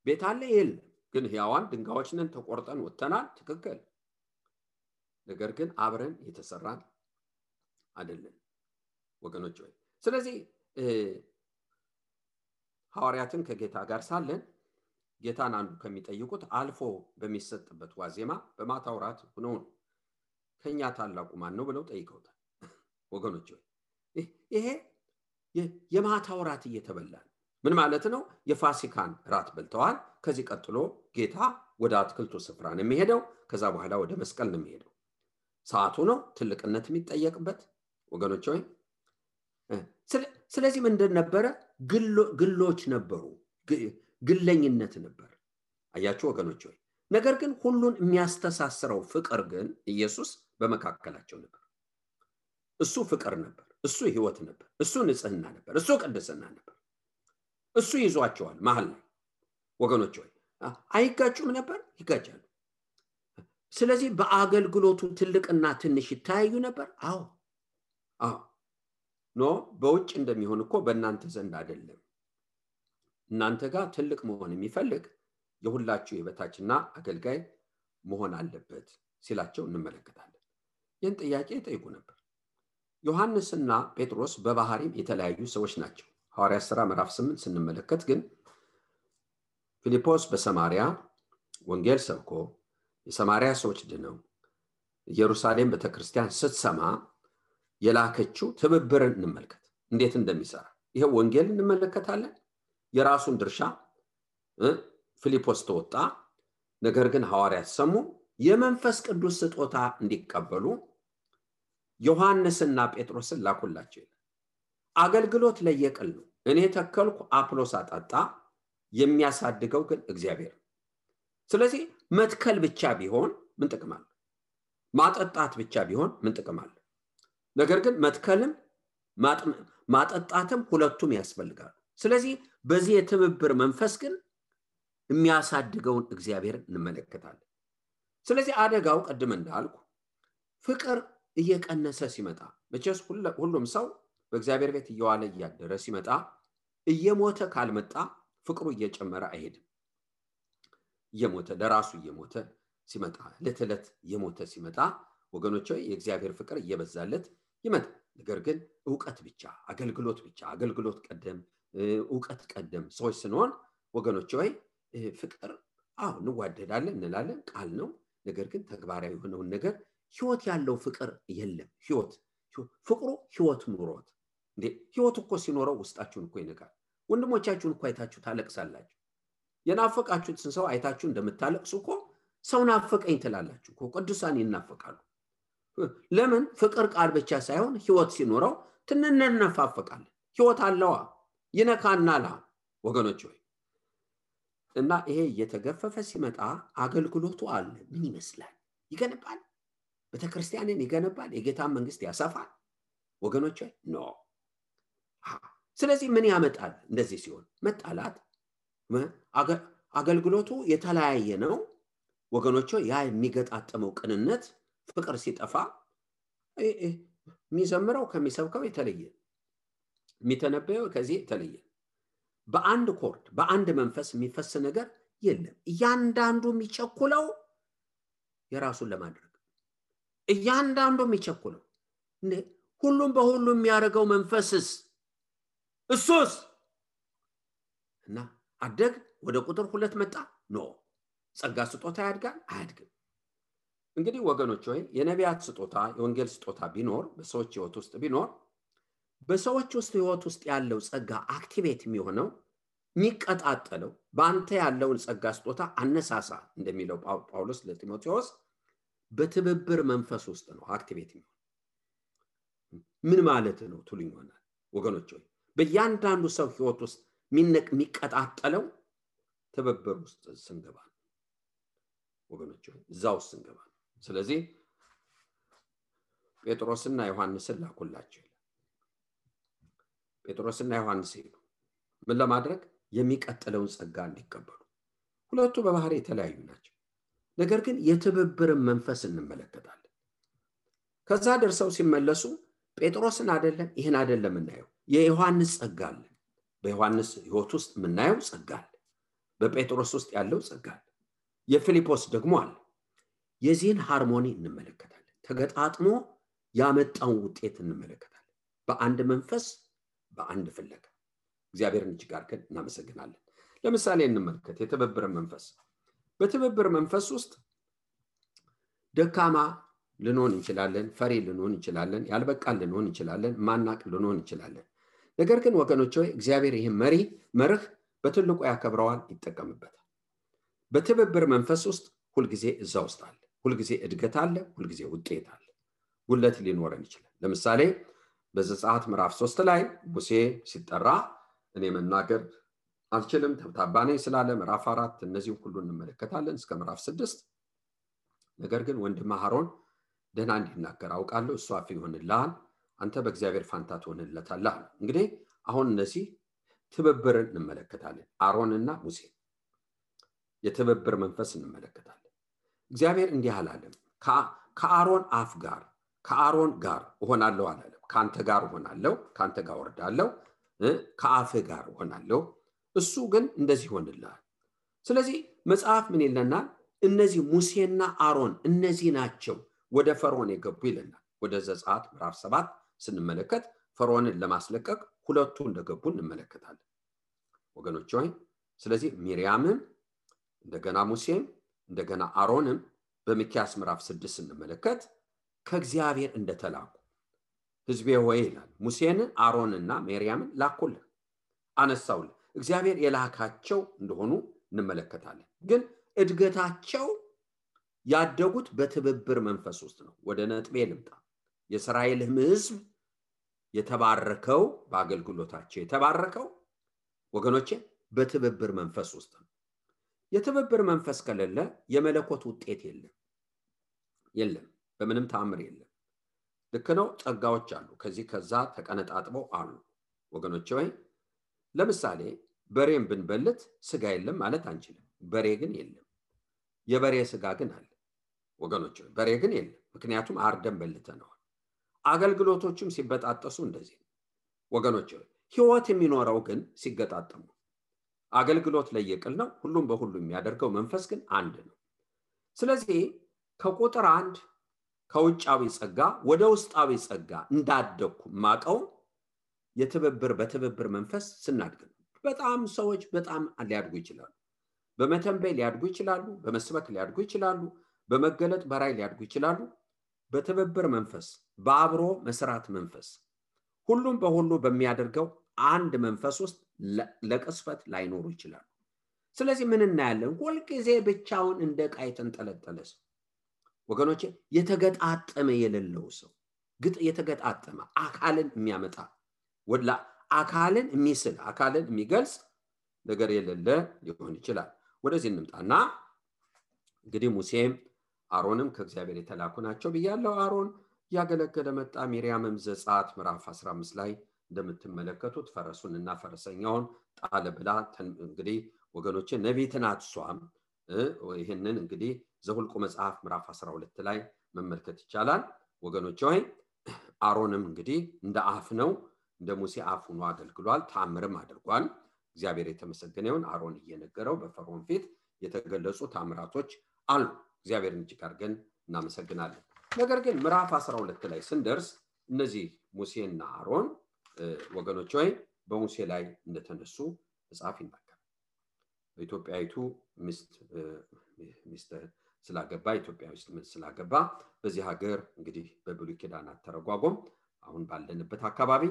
ቤት አለ? የለም። ግን ህያዋን ድንጋዮች ነን ተቆርጠን ወጥተናል። ትክክል። ነገር ግን አብረን የተሰራን አይደለም። ወገኖች ወይ ስለዚህ ሐዋርያትን ከጌታ ጋር ሳለን ጌታን አንዱ ከሚጠይቁት አልፎ በሚሰጥበት ዋዜማ በማታ ውራት ሆነው ነው ከኛ ታላቁ ማን ነው ብለው ጠይቀውታል። ወገኖች ወይ ይሄ የማታ ውራት እየተበላ ነው። ምን ማለት ነው? የፋሲካን ራት በልተዋል። ከዚህ ቀጥሎ ጌታ ወደ አትክልቱ ስፍራ ነው የሚሄደው። ከዛ በኋላ ወደ መስቀል ነው የሚሄደው። ሰዓቱ ነው ትልቅነት የሚጠየቅበት። ወገኖች ወይ ስለዚህ ምንድን ነበረ? ግሎች ነበሩ ግለኝነት ነበር። አያችሁ ወገኖች ወይ ነገር ግን ሁሉን የሚያስተሳስረው ፍቅር ግን ኢየሱስ በመካከላቸው ነበር። እሱ ፍቅር ነበር እሱ ህይወት ነበር እሱ ንጽህና ነበር እሱ ቅድስና ነበር። እሱ ይዟቸዋል መሀል ላይ። ወገኖች ወይ አይጋጩም ነበር? ይጋጫሉ። ስለዚህ በአገልግሎቱ ትልቅና ትንሽ ይተያዩ ነበር? አዎ። አዎ። ኖ በውጭ እንደሚሆን እኮ በእናንተ ዘንድ አይደለም። እናንተ ጋር ትልቅ መሆን የሚፈልግ የሁላችሁ የበታችና አገልጋይ መሆን አለበት ሲላቸው እንመለከታለን ይህን ጥያቄ ይጠይቁ ነበር። ዮሐንስና ጴጥሮስ በባህሪም የተለያዩ ሰዎች ናቸው። ሐዋርያ ሥራ ምዕራፍ 8 ስንመለከት ግን ፊልጶስ በሰማሪያ ወንጌል ሰብኮ የሰማሪያ ሰዎች ድነው ኢየሩሳሌም ቤተክርስቲያን ስትሰማ የላከችው ትብብርን እንመልከት እንዴት እንደሚሰራ። ይሄ ወንጌል እንመለከታለን። የራሱን ድርሻ ፊልጶስ ተወጣ። ነገር ግን ሐዋርያት ሰሙ። የመንፈስ ቅዱስ ስጦታ እንዲቀበሉ ዮሐንስና ጴጥሮስን ላኩላቸው ይላል። አገልግሎት ለየቅል ነው። እኔ ተከልኩ አፕሎስ አጠጣ የሚያሳድገው ግን እግዚአብሔር ስለዚህ መትከል ብቻ ቢሆን ምን ጥቅም ማጠጣት ብቻ ቢሆን ምን ጥቅም አለ ነገር ግን መትከልም ማጠጣትም ሁለቱም ያስፈልጋሉ። ስለዚህ በዚህ የትብብር መንፈስ ግን የሚያሳድገውን እግዚአብሔርን እንመለከታለን። ስለዚህ አደጋው ቅድም እንዳልኩ ፍቅር እየቀነሰ ሲመጣ መቼስ ሁሉም ሰው በእግዚአብሔር ቤት እየዋለ እያደረ ሲመጣ እየሞተ ካልመጣ ፍቅሩ እየጨመረ አይሄድም እየሞተ ለራሱ እየሞተ ሲመጣ ዕለት እየሞተ ሲመጣ ወገኖች የእግዚአብሔር ፍቅር እየበዛለት ይመጣል። ነገር ግን እውቀት ብቻ አገልግሎት ብቻ አገልግሎት ቀደም እውቀት ቀደም ሰዎች ስንሆን ወገኖች ሆይ ፍቅር አዎ እንዋደዳለን እንላለን ቃል ነው። ነገር ግን ተግባራዊ የሆነውን ነገር ህይወት ያለው ፍቅር የለም። ህይወት ፍቅሩ ህይወት ኑሮት እንዴ ህይወት እኮ ሲኖረው ውስጣችሁን እኮ ይነካል። ወንድሞቻችሁን እኮ አይታችሁ ታለቅሳላችሁ። የናፈቃችሁትን ሰው አይታችሁ እንደምታለቅሱ እኮ ሰው ናፈቀኝ ትላላችሁ እኮ። ቅዱሳን ይናፈቃሉ። ለምን? ፍቅር ቃል ብቻ ሳይሆን ህይወት ሲኖረው ትንነፋፈቃለን። ህይወት አለዋ ይነካናላ ወገኖች ሆይ እና ይሄ እየተገፈፈ ሲመጣ አገልግሎቱ አለ። ምን ይመስላል? ይገነባል፣ ቤተክርስቲያንን ይገነባል፣ የጌታን መንግስት ያሰፋል። ወገኖች ኖ። ስለዚህ ምን ያመጣል? እንደዚህ ሲሆን መጣላት፣ አገልግሎቱ የተለያየ ነው። ወገኖች ያ የሚገጣጠመው ቅንነት ፍቅር ሲጠፋ የሚዘምረው ከሚሰብከው የተለየ የሚተነበየው ከዚህ የተለየ በአንድ ኮርድ በአንድ መንፈስ የሚፈስ ነገር የለም። እያንዳንዱ የሚቸኩለው የራሱን ለማድረግ እያንዳንዱ የሚቸኩለው ሁሉም በሁሉ የሚያደርገው መንፈስስ እሱስ? እና አደግ ወደ ቁጥር ሁለት መጣ? No። ጸጋ ስጦታ ያድጋል? አያድግም። እንግዲህ ወገኖች ወይ የነቢያት ስጦታ የወንጌል ስጦታ ቢኖር በሰዎች ህይወት ውስጥ ቢኖር በሰዎች ውስጥ ህይወት ውስጥ ያለው ጸጋ activate የሚሆነው የሚቀጣጠለው በአንተ ያለውን ጸጋ ስጦታ አነሳሳ እንደሚለው ጳውሎስ ለጢሞቴዎስ በትብብር መንፈስ ውስጥ ነው activate የሚሆን ምን ማለት ነው ትሉኝ ይሆናል። ወገኖች ወይ በእያንዳንዱ ሰው ህይወት ውስጥ የሚቀጣጠለው ትብብር ውስጥ ስንገባ ነው። ወገኖች እዛ ውስጥ ስንገባ ስለዚህ ጴጥሮስና ዮሐንስን ላኩላቸው። ጴጥሮስና ዮሐንስ ሄዱ። ምን ለማድረግ? የሚቀጥለውን ጸጋ እንዲቀበሉ። ሁለቱ በባህሪ የተለያዩ ናቸው ነገር ግን የትብብርን መንፈስ እንመለከታለን። ከዛ ደርሰው ሲመለሱ ጴጥሮስን አደለም ይህን አደለም የምናየው የዮሐንስ ጸጋ በዮሐንስ ህይወት ውስጥ የምናየው ጸጋ በጴጥሮስ ውስጥ ያለው ጸጋ አለ። ደግሞ አለ። የዚህን ሃርሞኒ እንመለከታለን። ተገጣጥሞ ያመጣውን ውጤት እንመለከታለን። በአንድ መንፈስ በአንድ ፍለጋ። እግዚአብሔርን እጅግ አድርገን እናመሰግናለን። ለምሳሌ እንመልከት። የትብብር መንፈስ በትብብር መንፈስ ውስጥ ደካማ ልንሆን እንችላለን ፈሪ ልንሆን እንችላለን ያልበቃል ልንሆን እንችላለን ማናቅ ልንሆን እንችላለን። ነገር ግን ወገኖች ሆይ እግዚአብሔር ይህን መሪ መርህ በትልቁ ያከብረዋል ይጠቀምበታል። በትብብር መንፈስ ውስጥ ሁልጊዜ እዛ ውስጥ አለ። ሁልጊዜ እድገት አለ ሁልጊዜ ውጤት አለ። ጉለት ሊኖረን ይችላል። ለምሳሌ በዘጸአት ምዕራፍ ሶስት ላይ ሙሴ ሲጠራ እኔ መናገር አልችልም። ተብታባ ነኝ ስላለ ምዕራፍ አራት እነዚህም ሁሉ እንመለከታለን እስከ ምዕራፍ ስድስት። ነገር ግን ወንድም አሮን ደህና እንዲናገር አውቃለሁ እሱ አፍ ይሆንልሃል አንተ በእግዚአብሔር ፋንታ ትሆንለታለህ እንግዲህ አሁን እነዚህ ትብብርን እንመለከታለን አሮንና ሙሴ የትብብር መንፈስ እንመለከታለን። እግዚአብሔር እንዲህ አላለም ከአሮን አፍ ጋር ከአሮን ጋር እሆናለሁ አላለም። ከአንተ ጋር እሆናለሁ ከአንተ ጋር ወርዳለሁ ከአፍህ ጋር እሆናለሁ እሱ ግን እንደዚህ ይሆንልሃል። ስለዚህ መጽሐፍ ምን ይለናል? እነዚህ ሙሴና አሮን እነዚህ ናቸው ወደ ፈርዖን የገቡ ይለናል። ወደ ዘጸአት ምዕራፍ ሰባት ስንመለከት ፈርዖንን ለማስለቀቅ ሁለቱ እንደገቡ እንመለከታለን። ወገኖች ሆይ ስለዚህ ሚሪያምም እንደገና ሙሴም እንደገና አሮንም በሚኪያስ ምዕራፍ ስድስት ስንመለከት ከእግዚአብሔር እንደተላኩ ህዝቤ ሆይ ይላል። ሙሴን አሮንና ሜርያምን ላኩልን አነሳውልን እግዚአብሔር የላካቸው እንደሆኑ እንመለከታለን። ግን እድገታቸው ያደጉት በትብብር መንፈስ ውስጥ ነው። ወደ ነጥቤ ልምጣ። የእስራኤልም ህዝብ የተባረከው በአገልግሎታቸው የተባረከው ወገኖቼ በትብብር መንፈስ ውስጥ ነው። የትብብር መንፈስ ከሌለ የመለኮት ውጤት የለም። የለም በምንም ተአምር የለም። ልክ ነው ጸጋዎች አሉ። ከዚህ ከዛ ተቀነጣጥበው አሉ። ወገኖች ወይ ለምሳሌ በሬን ብንበልት ስጋ የለም ማለት አንችልም። በሬ ግን የለም። የበሬ ስጋ ግን አለ። ወገኖች በሬ ግን የለም። ምክንያቱም አርደን በልተነዋል። አገልግሎቶችም ሲበጣጠሱ እንደዚህ ወገኖች ህይወት የሚኖረው ግን ሲገጣጠሙ አገልግሎት ለየቅል ነው። ሁሉም በሁሉ የሚያደርገው መንፈስ ግን አንድ ነው። ስለዚህ ከቁጥር አንድ ከውጫዊ ጸጋ ወደ ውስጣዊ ጸጋ እንዳደግኩ ማቀው የትብብር በትብብር መንፈስ ስናድግ ነው። በጣም ሰዎች በጣም ሊያድጉ ይችላሉ። በመተንበይ ሊያድጉ ይችላሉ። በመስበክ ሊያድጉ ይችላሉ። በመገለጥ በራይ ሊያድጉ ይችላሉ። በትብብር መንፈስ፣ በአብሮ መስራት መንፈስ፣ ሁሉም በሁሉ በሚያደርገው አንድ መንፈስ ውስጥ ለቅስፈት ላይኖሩ ይችላሉ። ስለዚህ ምን እናያለን? ሁልጊዜ ብቻውን እንደ ዕቃ የተንጠለጠለ ሰው ወገኖቼ፣ የተገጣጠመ የሌለው ሰው የተገጣጠመ አካልን የሚያመጣ አካልን የሚስል አካልን የሚገልጽ ነገር የሌለ ሊሆን ይችላል። ወደዚህ እንምጣና እንግዲህ ሙሴም አሮንም ከእግዚአብሔር የተላኩ ናቸው ብያለው። አሮን እያገለገለ መጣ። ሚሪያምም ዘጸአት ምዕራፍ 15 ላይ እንደምትመለከቱት ፈረሱን እና ፈረሰኛውን ጣለ ብላ እንግዲህ ወገኖቼ ነቢይት ናት እሷም። ይህንን እንግዲህ ዘሁልቁ መጽሐፍ ምዕራፍ 12 ላይ መመልከት ይቻላል። ወገኖቼ ሆይ አሮንም እንግዲህ እንደ አፍ ነው እንደ ሙሴ አፍ ሆኖ አገልግሏል። ተአምርም አድርጓል። እግዚአብሔር የተመሰገነ አሮን እየነገረው በፈርዖን ፊት የተገለጹ ታምራቶች አሉ። እግዚአብሔርን እጅግ አድርገን እናመሰግናለን። ነገር ግን ምዕራፍ 12 ላይ ስንደርስ እነዚህ ሙሴና አሮን ወገኖች ወይ በሙሴ ላይ እንደተነሱ መጽሐፍ ይናገራል። በኢትዮጵያዊቱ ሚስት ስላገባ ኢትዮጵያዊ ስላገባ በዚህ ሀገር እንግዲህ በብሉይ ኪዳን አተረጓጎም አሁን ባለንበት አካባቢ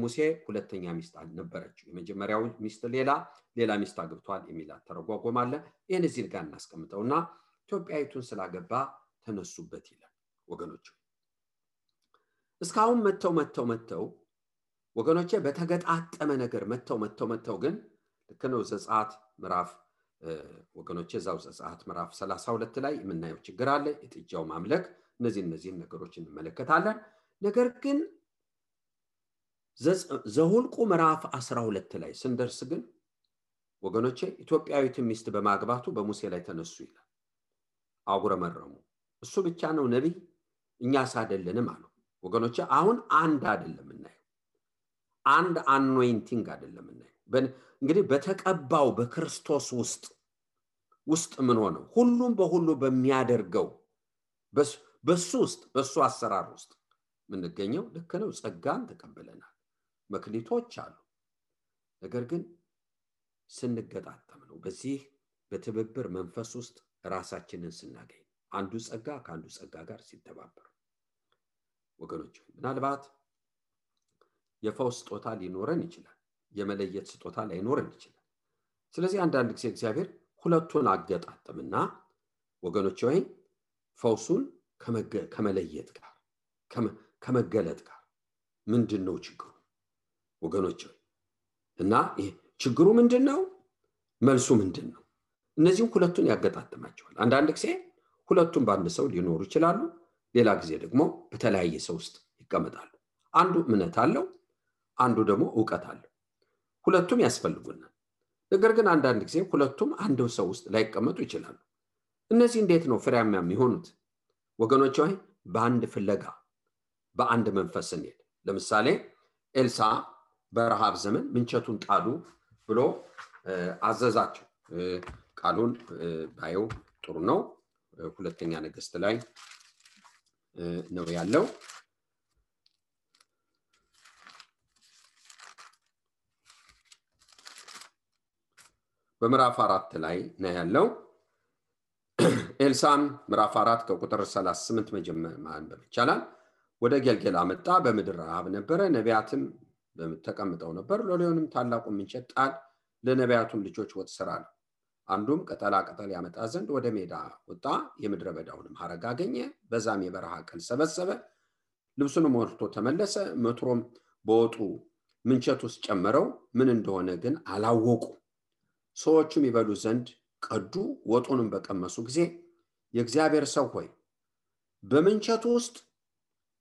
ሙሴ ሁለተኛ ሚስት አልነበረችው። የመጀመሪያው ሚስት ሌላ ሌላ ሚስት አግብቷል የሚል አተረጓጎም አለ። ይህን እዚህ ጋር እናስቀምጠውና ኢትዮጵያዊቱን ስላገባ ተነሱበት ይላል። ወገኖች እስካሁን መጥተው መጥተው መጥተው ወገኖቼ በተገጣጠመ ነገር መጥተው መጥተው መጥተው ግን ልክ ነው ዘጸአት ምዕራፍ ወገኖቼ እዛው ዘጸአት ምዕራፍ 32 ላይ የምናየው ችግር አለ። የጥጃው ማምለክ እነዚህ እነዚህን ነገሮች እንመለከታለን። ነገር ግን ዘሁልቁ ምዕራፍ 12 ላይ ስንደርስ ግን ወገኖቼ ኢትዮጵያዊትን ሚስት በማግባቱ በሙሴ ላይ ተነሱ ይላል። አጉረመረሙ። እሱ ብቻ ነው ነቢይ፣ እኛስ አይደለንም አሉ። ወገኖቼ አሁን አንድ አይደለም የምናየው፣ አንድ anointing አይደለም የምናየው። እንግዲህ በተቀባው በክርስቶስ ውስጥ ውስጥ ምን ሆነው ሁሉም በሁሉ በሚያደርገው በሱ ውስጥ በሱ አሰራር ውስጥ የምንገኘው ልክ ነው። ጸጋን ተቀብለናል። መክሊቶች አሉ። ነገር ግን ስንገጣጠም ነው። በዚህ በትብብር መንፈስ ውስጥ ራሳችንን ስናገኝ አንዱ ጸጋ ከአንዱ ጸጋ ጋር ሲተባበር ወገኖች ምናልባት የፈውስ ስጦታ ሊኖረን ይችላል። የመለየት ስጦታ ላይኖረን ይችላል። ስለዚህ አንዳንድ ጊዜ እግዚአብሔር ሁለቱን አገጣጥምና ወገኖች ወይ ፈውሱን ከመለየት ጋር ከመገለጥ ጋር ምንድን ነው ችግሩ ወገኖች እና ችግሩ ምንድን ነው መልሱ ምንድን ነው እነዚህም ሁለቱን ያገጣጥማቸዋል። አንዳንድ ጊዜ ሁለቱም በአንድ ሰው ሊኖሩ ይችላሉ ሌላ ጊዜ ደግሞ በተለያየ ሰው ውስጥ ይቀመጣሉ። አንዱ እምነት አለው አንዱ ደግሞ እውቀት አለው። ሁለቱም ያስፈልጉናል። ነገር ግን አንዳንድ ጊዜ ሁለቱም አንድ ሰው ውስጥ ላይቀመጡ ይችላሉ። እነዚህ እንዴት ነው ፍሬያማ የሚሆኑት? ወገኖች ሆይ በአንድ ፍለጋ በአንድ መንፈስ ስንሄድ። ለምሳሌ ኤልሳ በረሃብ ዘመን ምንቸቱን ጣሉ ብሎ አዘዛቸው። ቃሉን ባየው ጥሩ ነው። ሁለተኛ ነገስት ላይ ነው ያለው። በምዕራፍ አራት ላይ ነው ያለው። ኤልሳም ምዕራፍ አራት ከቁጥር 38 መጀመር ይቻላል። ወደ ጌልጌላ መጣ። በምድር ረሃብ ነበረ። ነቢያትም ተቀምጠው ነበር። ሎሌውንም ታላቁ ምንቸት ጣል። ለነቢያቱም ልጆች ወጥ ስራ ነው። አንዱም ቅጠላ ቅጠል ያመጣ ዘንድ ወደ ሜዳ ወጣ። የምድረ በዳውንም ሀረግ አገኘ። በዛም የበረሃ ቅል ሰበሰበ። ልብሱንም ወርቶ ተመለሰ። መትሮም በወጡ ምንቸት ውስጥ ጨመረው። ምን እንደሆነ ግን አላወቁ። ሰዎቹም ይበሉ ዘንድ ቀዱ። ወጡንም በቀመሱ ጊዜ የእግዚአብሔር ሰው ሆይ በምንቸቱ ውስጥ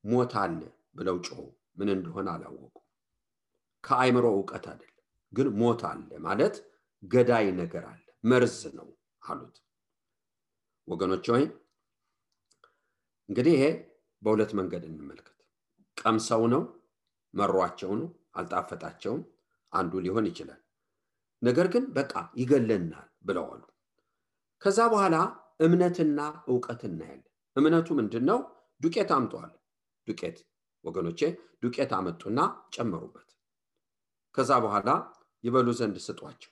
ሞት አለ ብለው ጮሁ ምን እንደሆነ አላወቁ ከአይምሮ እውቀት አይደለም ግን ሞት አለ ማለት ገዳይ ነገር አለ መርዝ ነው አሉት ወገኖች ሆይ እንግዲህ ይሄ በሁለት መንገድ እንመልከት ቀምሰው ነው መሯቸው ነው አልጣፈጣቸውም አንዱ ሊሆን ይችላል ነገር ግን በቃ ይገለናል ብለዋሉ ከዛ በኋላ እምነትና እውቀት እናያለን። እምነቱ ምንድን ነው? ዱቄት አምጠዋል። ዱቄት ወገኖቼ፣ ዱቄት አመጡና ጨመሩበት። ከዛ በኋላ ይበሉ ዘንድ ስጧቸው።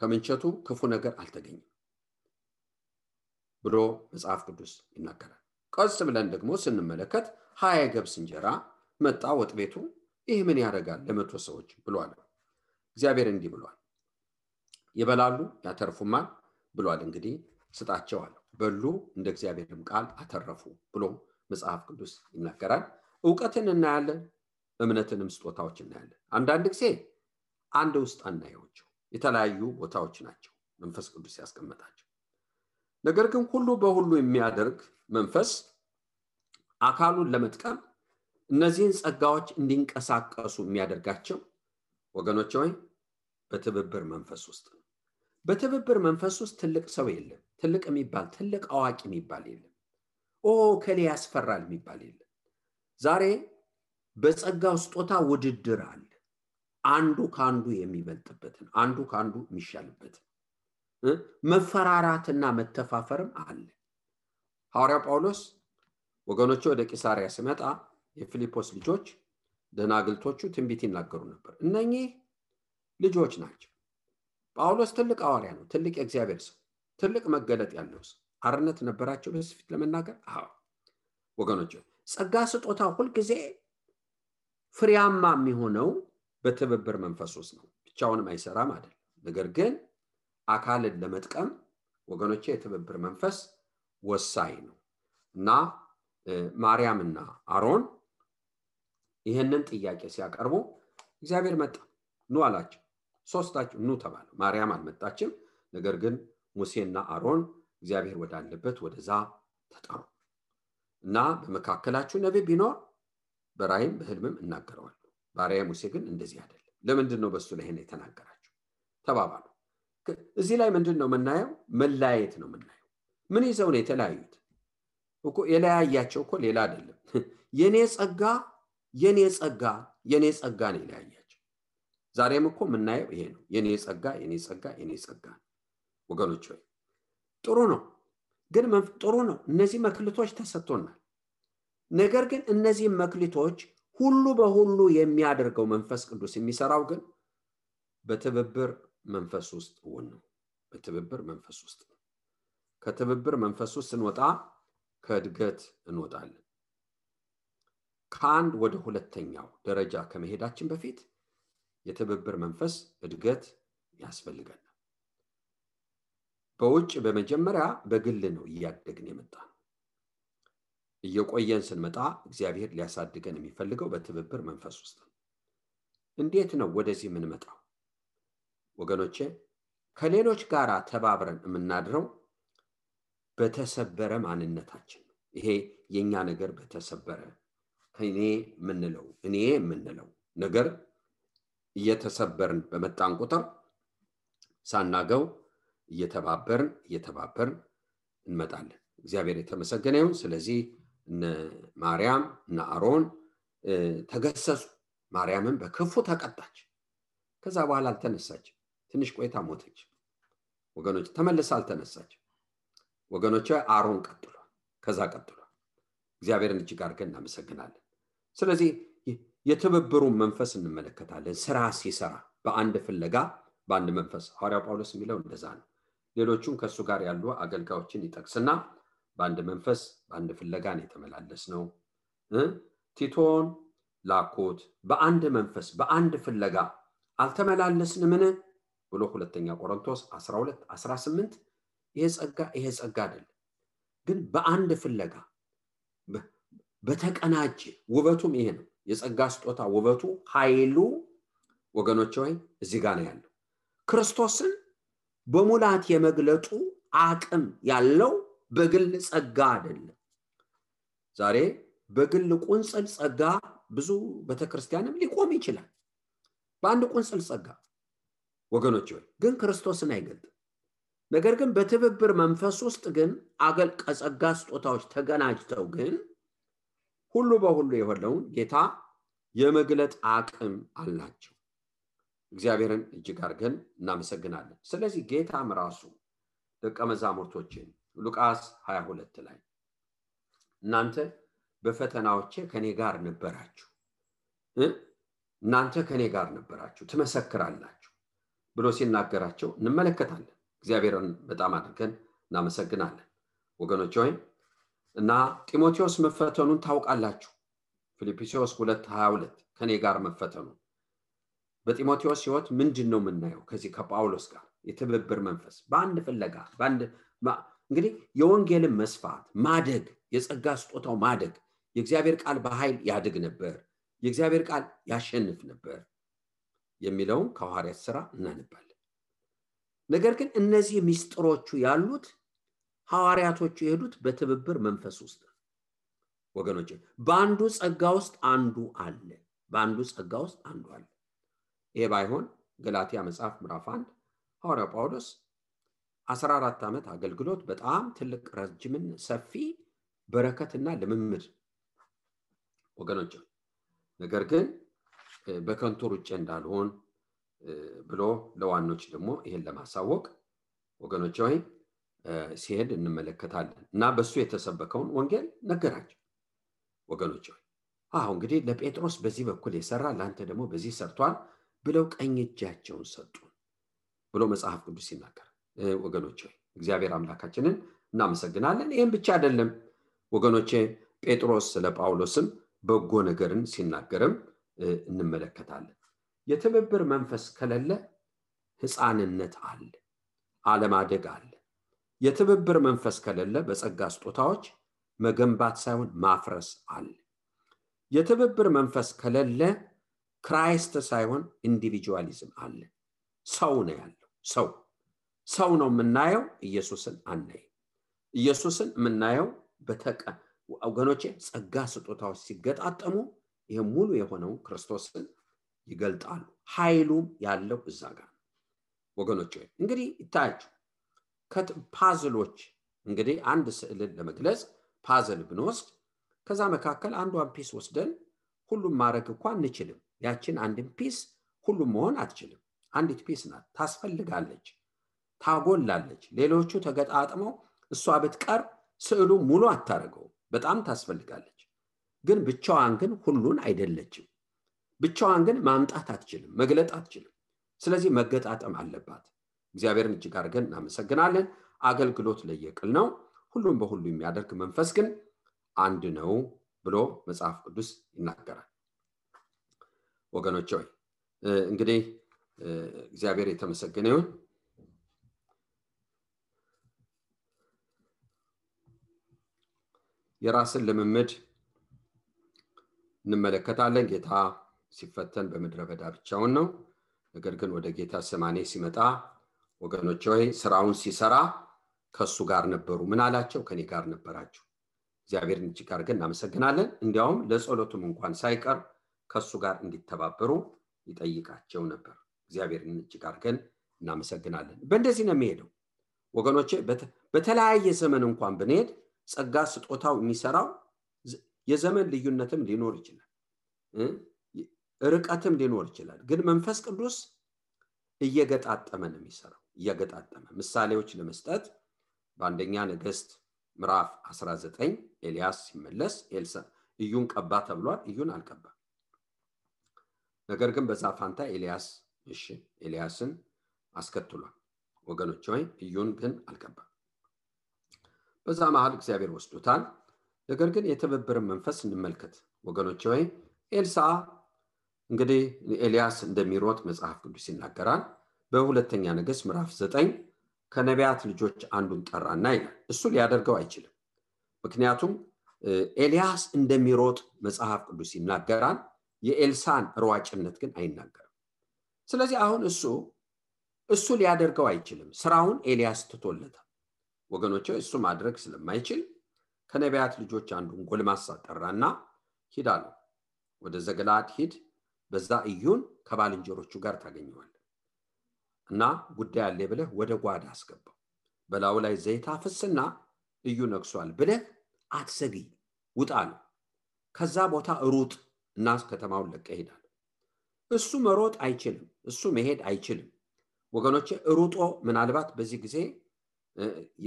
ከምንቸቱ ክፉ ነገር አልተገኘም ብሎ መጽሐፍ ቅዱስ ይናገራል። ቀስ ብለን ደግሞ ስንመለከት ሀያ የገብስ እንጀራ መጣ ወጥ ቤቱ። ይህ ምን ያደርጋል ለመቶ ሰዎች ብሏል። እግዚአብሔር እንዲህ ብሏል፣ ይበላሉ ያተርፉማል ብሏል። እንግዲህ ስጣቸው አለው። በሉ እንደ እግዚአብሔርም ቃል አተረፉ ብሎ መጽሐፍ ቅዱስ ይናገራል። እውቀትን እናያለን፣ እምነትንም ስጦታዎች እናያለን። አንዳንድ ጊዜ አንድ ውስጥ አናየዎቸው የተለያዩ ቦታዎች ናቸው መንፈስ ቅዱስ ያስቀመጣቸው። ነገር ግን ሁሉ በሁሉ የሚያደርግ መንፈስ አካሉን ለመጥቀም እነዚህን ጸጋዎች እንዲንቀሳቀሱ የሚያደርጋቸው ወገኖች ወይ በትብብር መንፈስ ውስጥ ነው። በትብብር መንፈስ ውስጥ ትልቅ ሰው የለም። ትልቅ የሚባል ትልቅ አዋቂ የሚባል የለም። ኦ ከሌ ያስፈራል የሚባል የለም። ዛሬ በጸጋው ስጦታ ውድድር አለ። አንዱ ከአንዱ የሚበልጥበትን፣ አንዱ ከአንዱ የሚሻልበትን መፈራራትና መተፋፈርም አለ። ሐዋርያው ጳውሎስ ወገኖቹ ወደ ቂሳሪያ ሲመጣ የፊልጶስ ልጆች ደናግልቶቹ ትንቢት ይናገሩ ነበር። እነኚህ ልጆች ናቸው። ጳውሎስ ትልቅ ሐዋርያ ነው፣ ትልቅ የእግዚአብሔር ሰው፣ ትልቅ መገለጥ ያለው ሰው። አርነት ነበራቸው በዚህ ፊት ለመናገር ወገኖች፣ ጸጋ ስጦታ ሁልጊዜ ፍሬያማ የሚሆነው በትብብር መንፈስ ውስጥ ነው። ብቻውንም አይሰራም አይደለም። ነገር ግን አካልን ለመጥቀም ወገኖቼ የትብብር መንፈስ ወሳኝ ነው እና ማርያምና አሮን ይህንን ጥያቄ ሲያቀርቡ እግዚአብሔር መጣ ኑ አላቸው። ሶስታቸው ኑ ተባለ። ማርያም አልመጣችም። ነገር ግን ሙሴና አሮን እግዚአብሔር ወዳለበት ወደዛ ተጠሩ እና በመካከላችሁ ነቢይ ቢኖር በራይም በህልምም እናገረዋለሁ። ባሪያ ሙሴ ግን እንደዚህ አይደለም። ለምንድን ነው በሱ ላይ ይሄን የተናገራቸው ተባባሉ። እዚህ ላይ ምንድን ነው የምናየው? መለያየት ነው የምናየው። ምን ይዘው ነው የተለያዩት? እኮ የለያያቸው እኮ ሌላ አይደለም። የኔ ጸጋ የኔ ጸጋ የኔ ጸጋ ነው የለያያቸው። ዛሬም እኮ የምናየው ይሄ ነው። የኔ ጸጋ የኔ ጸጋ የኔ ጸጋ ወገኖች ወይ ጥሩ ነው ግን ጥሩ ነው። እነዚህ መክሊቶች ተሰጥቶናል። ነገር ግን እነዚህ መክሊቶች ሁሉ በሁሉ የሚያደርገው መንፈስ ቅዱስ የሚሰራው ግን በትብብር መንፈስ ውስጥ እውን ነው። በትብብር መንፈስ ውስጥ ከትብብር መንፈስ ውስጥ ስንወጣ ከእድገት እንወጣለን። ከአንድ ወደ ሁለተኛው ደረጃ ከመሄዳችን በፊት የትብብር መንፈስ እድገት ያስፈልገናል። በውጭ በመጀመሪያ በግል ነው እያደግን የመጣ እየቆየን ስንመጣ እግዚአብሔር ሊያሳድገን የሚፈልገው በትብብር መንፈስ ውስጥ ነው። እንዴት ነው ወደዚህ የምንመጣው? ወገኖቼ ከሌሎች ጋር ተባብረን የምናድረው በተሰበረ ማንነታችን ነው። ይሄ የእኛ ነገር በተሰበረ ከእኔ የምንለው እኔ የምንለው ነገር እየተሰበርን በመጣን ቁጥር ሳናገው እየተባበርን እየተባበርን እንመጣለን። እግዚአብሔር የተመሰገነ ይሁን። ስለዚህ እነ ማርያም እነ አሮን ተገሰጹ። ማርያምን በክፉ ተቀጣች። ከዛ በኋላ አልተነሳች። ትንሽ ቆይታ ሞተች። ወገኖች ተመልሳ አልተነሳች። ወገኖች አሮን ቀጥሏል። ከዛ ቀጥሏል። እግዚአብሔርን እጅግ አድርገን እናመሰግናለን። ስለዚህ የትብብሩን መንፈስ እንመለከታለን። ስራ ሲሰራ በአንድ ፍለጋ በአንድ መንፈስ ሐዋርያው ጳውሎስ የሚለው እንደዛ ነው። ሌሎቹም ከእሱ ጋር ያሉ አገልጋዮችን ይጠቅስና በአንድ መንፈስ በአንድ ፍለጋ ነው የተመላለስ ነው። ቲቶን ላኩት በአንድ መንፈስ በአንድ ፍለጋ አልተመላለስንምን ብሎ ሁለተኛ ቆሮንቶስ 12 18 ይሄ ጸጋ ይሄ ጸጋ አይደለም፣ ግን በአንድ ፍለጋ በተቀናጀ ውበቱም ይሄ ነው። የጸጋ ስጦታ ውበቱ ኃይሉ ወገኖች ወይ እዚህ ጋር ነው ያለው። ክርስቶስን በሙላት የመግለጡ አቅም ያለው በግል ጸጋ አይደለም። ዛሬ በግል ቁንጽል ጸጋ ብዙ ቤተክርስቲያንም ሊቆም ይችላል። በአንድ ቁንጽል ጸጋ ወገኖች ወይ ግን ክርስቶስን አይገልጥም። ነገር ግን በትብብር መንፈስ ውስጥ ግን አገል ከጸጋ ስጦታዎች ተገናጅተው ግን ሁሉ በሁሉ የሆነውን ጌታ የመግለጥ አቅም አላቸው። እግዚአብሔርን እጅግ አድርገን እናመሰግናለን። ስለዚህ ጌታም ራሱ ደቀ መዛሙርቶችን ሉቃስ 22 ላይ እናንተ በፈተናዎቼ ከኔ ጋር ነበራችሁ። እናንተ ከኔ ጋር ነበራችሁ ትመሰክራላችሁ ብሎ ሲናገራቸው እንመለከታለን። እግዚአብሔርን በጣም አድርገን እናመሰግናለን። ወገኖች ወይም እና ጢሞቴዎስ መፈተኑን ታውቃላችሁ? ፊልጵስዎስ 2 22 ከኔ ጋር መፈተኑ። በጢሞቴዎስ ህይወት ምንድን ነው የምናየው? ከዚህ ከጳውሎስ ጋር የትብብር መንፈስ በአንድ ፍለጋ እንግዲህ የወንጌልን መስፋት ማደግ የጸጋ ስጦታው ማደግ የእግዚአብሔር ቃል በኃይል ያድግ ነበር የእግዚአብሔር ቃል ያሸንፍ ነበር የሚለውን ከሐዋርያት ስራ እናነባለን። ነገር ግን እነዚህ ሚስጥሮቹ ያሉት ሐዋርያቶቹ የሄዱት በትብብር መንፈስ ውስጥ ወገኖች በአንዱ ጸጋ ውስጥ አንዱ አለ። በአንዱ ጸጋ ውስጥ አንዱ አለ። ይሄ ባይሆን ገላትያ መጽሐፍ ምዕራፍ አንድ ሐዋርያው ጳውሎስ 14 ዓመት አገልግሎት በጣም ትልቅ ረጅምን ሰፊ በረከትና ልምምድ ወገኖች ነገር ግን በከንቱ ሩጬ እንዳልሆን ብሎ ለዋኖች ደግሞ ይሄን ለማሳወቅ ወገኖች ወይ ሲሄድ እንመለከታለን እና በሱ የተሰበከውን ወንጌል ነገራቸው ወገኖች ወይ አሁ እንግዲህ ለጴጥሮስ በዚህ በኩል የሰራ ለአንተ ደግሞ በዚህ ሰርቷል ብለው ቀኝ እጃቸውን ሰጡ ብሎ መጽሐፍ ቅዱስ ይናገር ወገኖች እግዚአብሔር አምላካችንን እናመሰግናለን። ይህም ብቻ አይደለም። ወገኖቼ ጴጥሮስ ስለ ጳውሎስም በጎ ነገርን ሲናገርም እንመለከታለን። የትብብር መንፈስ ከሌለ ህፃንነት አለ አለማደግ አለ። የትብብር መንፈስ ከሌለ በጸጋ ስጦታዎች መገንባት ሳይሆን ማፍረስ አለ። የትብብር መንፈስ ከሌለ Christ ሳይሆን individualism አለ። ሰው ነው ያለው ሰው ሰው ነው የምናየው ኢየሱስን አናይ ኢየሱስን የምናየው በተቀ ወገኖቼ ጸጋ ስጦታዎች ሲገጣጠሙ ይህ ሙሉ የሆነው ክርስቶስን ይገልጣሉ። ኃይሉም ያለው እዛ ጋር ወገኖች እንግዲህ ይታያቸው puzzle ኦች እንግዲህ አንድ ስዕልን ለመግለጽ puzzle ብንወስድ ከዛ መካከል አንዷን piece ወስደን ሁሉም ማድረግ እኳ አንችልም። ያችን አንድን piece ሁሉም መሆን አትችልም። አንዲት piece ናት ታስፈልጋለች ታጎላለች። ሌሎቹ ተገጣጥመው እሷ ብትቀር ስዕሉ ሙሉ አታደርገው በጣም ታስፈልጋለች። ግን ብቻዋን ግን ሁሉን አይደለችም። ብቻዋን ግን ማምጣት አትችልም መግለጥ አትችልም። ስለዚህ መገጣጠም አለባት። እግዚአብሔርን እጅግ አድርገን እናመሰግናለን። አገልግሎት ለየቅል ነው። ሁሉም በሁሉ የሚያደርግ መንፈስ ግን አንድ ነው ብሎ መጽሐፍ ቅዱስ ይናገራል። ወገኖች ሆይ እንግዲህ እግዚአብሔር የተመሰገነ ይሁን የራስን ልምምድ እንመለከታለን። ጌታ ሲፈተን በምድረ በዳ ብቻውን ነው። ነገር ግን ወደ ጌታ ሰማኔ ሲመጣ ወገኖች ሆይ ስራውን ሲሰራ ከእሱ ጋር ነበሩ። ምን አላቸው? ከኔ ጋር ነበራችሁ። እግዚአብሔርን እጅግ አድርገን እናመሰግናለን። እንዲያውም ለጸሎቱም እንኳን ሳይቀር ከእሱ ጋር እንዲተባበሩ ይጠይቃቸው ነበር። እግዚአብሔርን እጅግ አድርገን እናመሰግናለን። በእንደዚህ ነው የሚሄደው። ወገኖቼ በተለያየ ዘመን እንኳን ብንሄድ ጸጋ ስጦታው የሚሰራው የዘመን ልዩነትም ሊኖር ይችላል ርቀትም ሊኖር ይችላል። ግን መንፈስ ቅዱስ እየገጣጠመ ነው የሚሰራው እየገጣጠመ። ምሳሌዎች ለመስጠት በአንደኛ ነገስት ምዕራፍ 19 ኤልያስ ሲመለስ ኤልሳ እዩን ቀባ ተብሏል እዩን አልቀባ ነገር ግን በዛ ፋንታ ኤልያስ እሺ ኤልያስን አስከትሏል። ወገኖች ወይ እዩን ግን አልቀባ በዛ መሀል እግዚአብሔር ወስዶታል። ነገር ግን የትብብርን መንፈስ እንመልከት ወገኖች ወይ ኤልሳ እንግዲህ ኤልያስ እንደሚሮጥ መጽሐፍ ቅዱስ ይናገራል። በሁለተኛ ነገስት ምዕራፍ ዘጠኝ ከነቢያት ልጆች አንዱን ጠራና ይላል። እሱ ሊያደርገው አይችልም። ምክንያቱም ኤልያስ እንደሚሮጥ መጽሐፍ ቅዱስ ይናገራል። የኤልሳን ሯጭነት ግን አይናገርም። ስለዚህ አሁን እሱ እሱ ሊያደርገው አይችልም። ስራውን ኤልያስ ትቶለታል ወገኖች እሱ ማድረግ ስለማይችል ከነቢያት ልጆች አንዱን ጎልማሳ ጠራና ሂድ አለው። ወደ ዘገላድ ሂድ በዛ እዩን ከባልንጀሮቹ ጋር ታገኘዋል እና ጉዳይ አለ ብለህ ወደ ጓዳ አስገባው። በላዩ ላይ ዘይት አፍስና እዩ ነግሷል ብለህ አትዘግይ ውጣ ነው ከዛ ቦታ ሩጥ እና ከተማውን ለቀ ይሄዳል እሱ መሮጥ አይችልም እሱ መሄድ አይችልም። ወገኖች ሩጦ ምናልባት በዚህ ጊዜ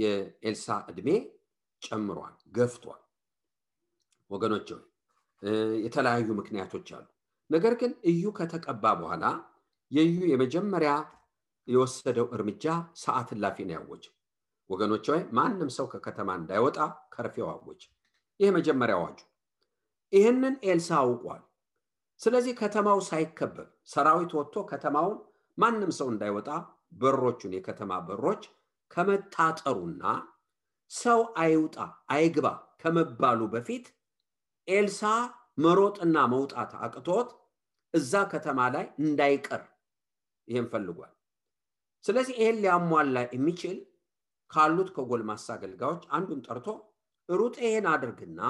የኤልሳ እድሜ ጨምሯል፣ ገፍቷል። ወገኖች የተለያዩ ምክንያቶች አሉ። ነገር ግን እዩ ከተቀባ በኋላ የእዩ የመጀመሪያ የወሰደው እርምጃ ሰዓት እላፊ ነው ያወጀው። ወገኖች ሆይ ማንም ሰው ከከተማ እንዳይወጣ ከርፌው አወጀ። ይህ መጀመሪያ አዋጁ። ይህንን ኤልሳ አውቋል። ስለዚህ ከተማው ሳይከበብ ሰራዊት ወጥቶ ከተማውን ማንም ሰው እንዳይወጣ በሮቹን የከተማ በሮች ከመታጠሩና ሰው አይውጣ አይግባ ከመባሉ በፊት ኤልሳ መሮጥና መውጣት አቅቶት እዛ ከተማ ላይ እንዳይቀር ይህን ፈልጓል። ስለዚህ ይህን ሊያሟላ የሚችል ካሉት ከጎልማሳ አገልጋዮች አንዱን ጠርቶ ሩጥ ይሄን አድርግና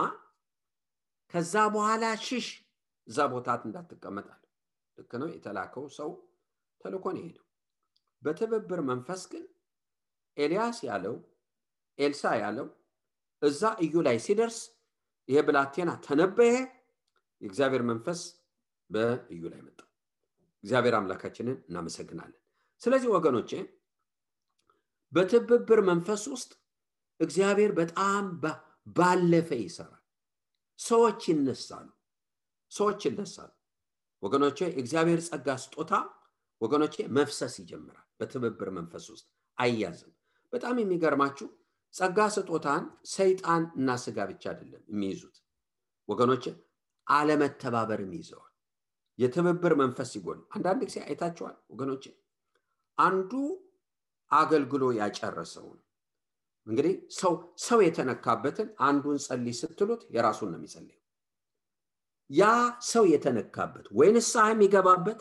ከዛ በኋላ ሽሽ፣ እዛ ቦታት እንዳትቀመጣል። ልክ ነው። የተላከው ሰው ተልኮን የሄደው በትብብር መንፈስ ግን ኤልያስ ያለው ኤልሳ ያለው እዛ እዩ ላይ ሲደርስ ይሄ ብላቴና ተነበየ። የእግዚአብሔር መንፈስ በእዩ ላይ መጣ። እግዚአብሔር አምላካችንን እናመሰግናለን። ስለዚህ ወገኖቼ በትብብር መንፈስ ውስጥ እግዚአብሔር በጣም ባለፈ ይሰራል። ሰዎች ይነሳሉ፣ ሰዎች ይነሳሉ። ወገኖቼ እግዚአብሔር ጸጋ ስጦታ ወገኖቼ መፍሰስ ይጀምራል። በትብብር መንፈስ ውስጥ አያዝም። በጣም የሚገርማችሁ ጸጋ ስጦታን ሰይጣን እና ስጋ ብቻ አይደለም የሚይዙት ወገኖቼ፣ አለመተባበርም ይዘዋል። የትብብር መንፈስ ሲጎል አንዳንድ ጊዜ አይታችኋል ወገኖቼ፣ አንዱ አገልግሎ ያጨረሰውን እንግዲህ ሰው ሰው የተነካበትን አንዱን ጸልይ ስትሉት የራሱን ነው የሚጸልየው። ያ ሰው የተነካበት ወይ ንስሐ የሚገባበት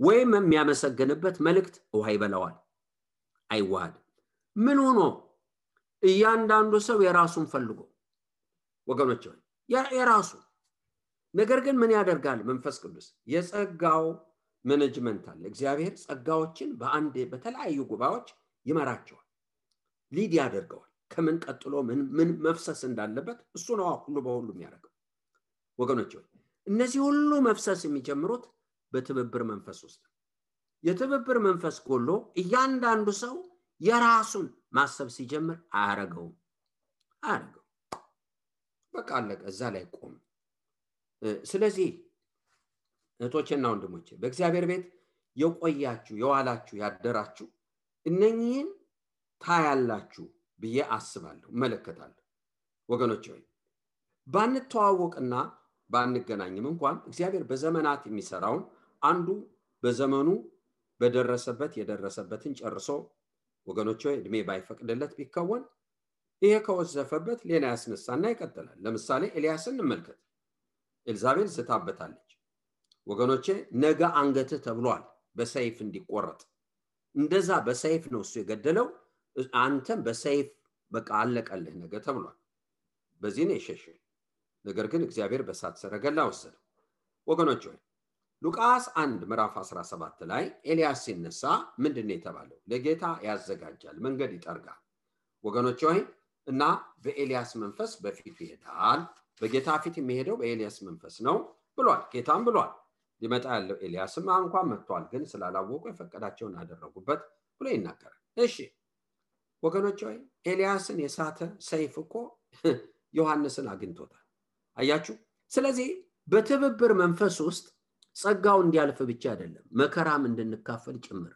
ወይም የሚያመሰግንበት መልእክት ውሃ ይበላዋል፣ አይዋሃድም። ምን ሆኖ? እያንዳንዱ ሰው የራሱን ፈልጎ። ወገኖች የራሱ። ነገር ግን ምን ያደርጋል? መንፈስ ቅዱስ የጸጋው መነጅመንት አለ። እግዚአብሔር ጸጋዎችን በአንድ በተለያዩ ጉባኤዎች ይመራቸዋል ሊድ ያደርገዋል። ከምን ቀጥሎ ምን መፍሰስ እንዳለበት እሱ ነው ሁሉ በሁሉ የሚያደርገው። ወገኖች እነዚህ ሁሉ መፍሰስ የሚጀምሩት በትብብር መንፈስ ውስጥ የትብብር መንፈስ ጎሎ እያንዳንዱ ሰው የራሱን ማሰብ ሲጀምር አያረገውም። አያረገው በቃ አለቀ። እዛ ላይ ቆም። ስለዚህ እህቶቼና ወንድሞቼ በእግዚአብሔር ቤት የቆያችሁ የዋላችሁ ያደራችሁ እነኚህን ታያላችሁ ብዬ አስባለሁ እመለከታለሁ። ወገኖች ሆይ ባንተዋወቅና ባንገናኝም እንኳን እግዚአብሔር በዘመናት የሚሰራውን አንዱ በዘመኑ በደረሰበት የደረሰበትን ጨርሶ ወገኖች እድሜ ባይፈቅድለት ቢከወን ይሄ ከወዘፈበት ሌላ ያስነሳና ይቀጥላል። ለምሳሌ ኤልያስን እንመልከት። ኤልዛቤል ስታበታለች ወገኖቼ ነገ አንገትህ ተብሏል በሰይፍ እንዲቆረጥ። እንደዛ በሰይፍ ነው እሱ የገደለው። አንተም በሰይፍ በቃ አለቀልህ ነገ ተብሏል። በዚህ ነው የሸሸ ነገር ግን እግዚአብሔር በሳት ሰረገላ ወሰደው። ወገኖች ሆይ ሉቃስ አንድ ምዕራፍ 17 ላይ ኤልያስ ሲነሳ ምንድን ነው የተባለው? ለጌታ ያዘጋጃል መንገድ ይጠርጋል። ወገኖች ሆይ እና በኤልያስ መንፈስ በፊቱ ይሄዳል በጌታ ፊት የሚሄደው በኤልያስ መንፈስ ነው ብሏል። ጌታም ብሏል ሊመጣ ያለው ኤልያስም እንኳን መጥቷል ግን ስላላወቁ የፈቀዳቸውን አደረጉበት ብሎ ይናገራል። እሺ ወገኖች ሆይ ኤልያስን የሳተ ሰይፍ እኮ ዮሐንስን አግኝቶታል። አያችሁ? ስለዚህ በትብብር መንፈስ ውስጥ ጸጋው እንዲያልፍ ብቻ አይደለም መከራም እንድንካፈል ጭምር።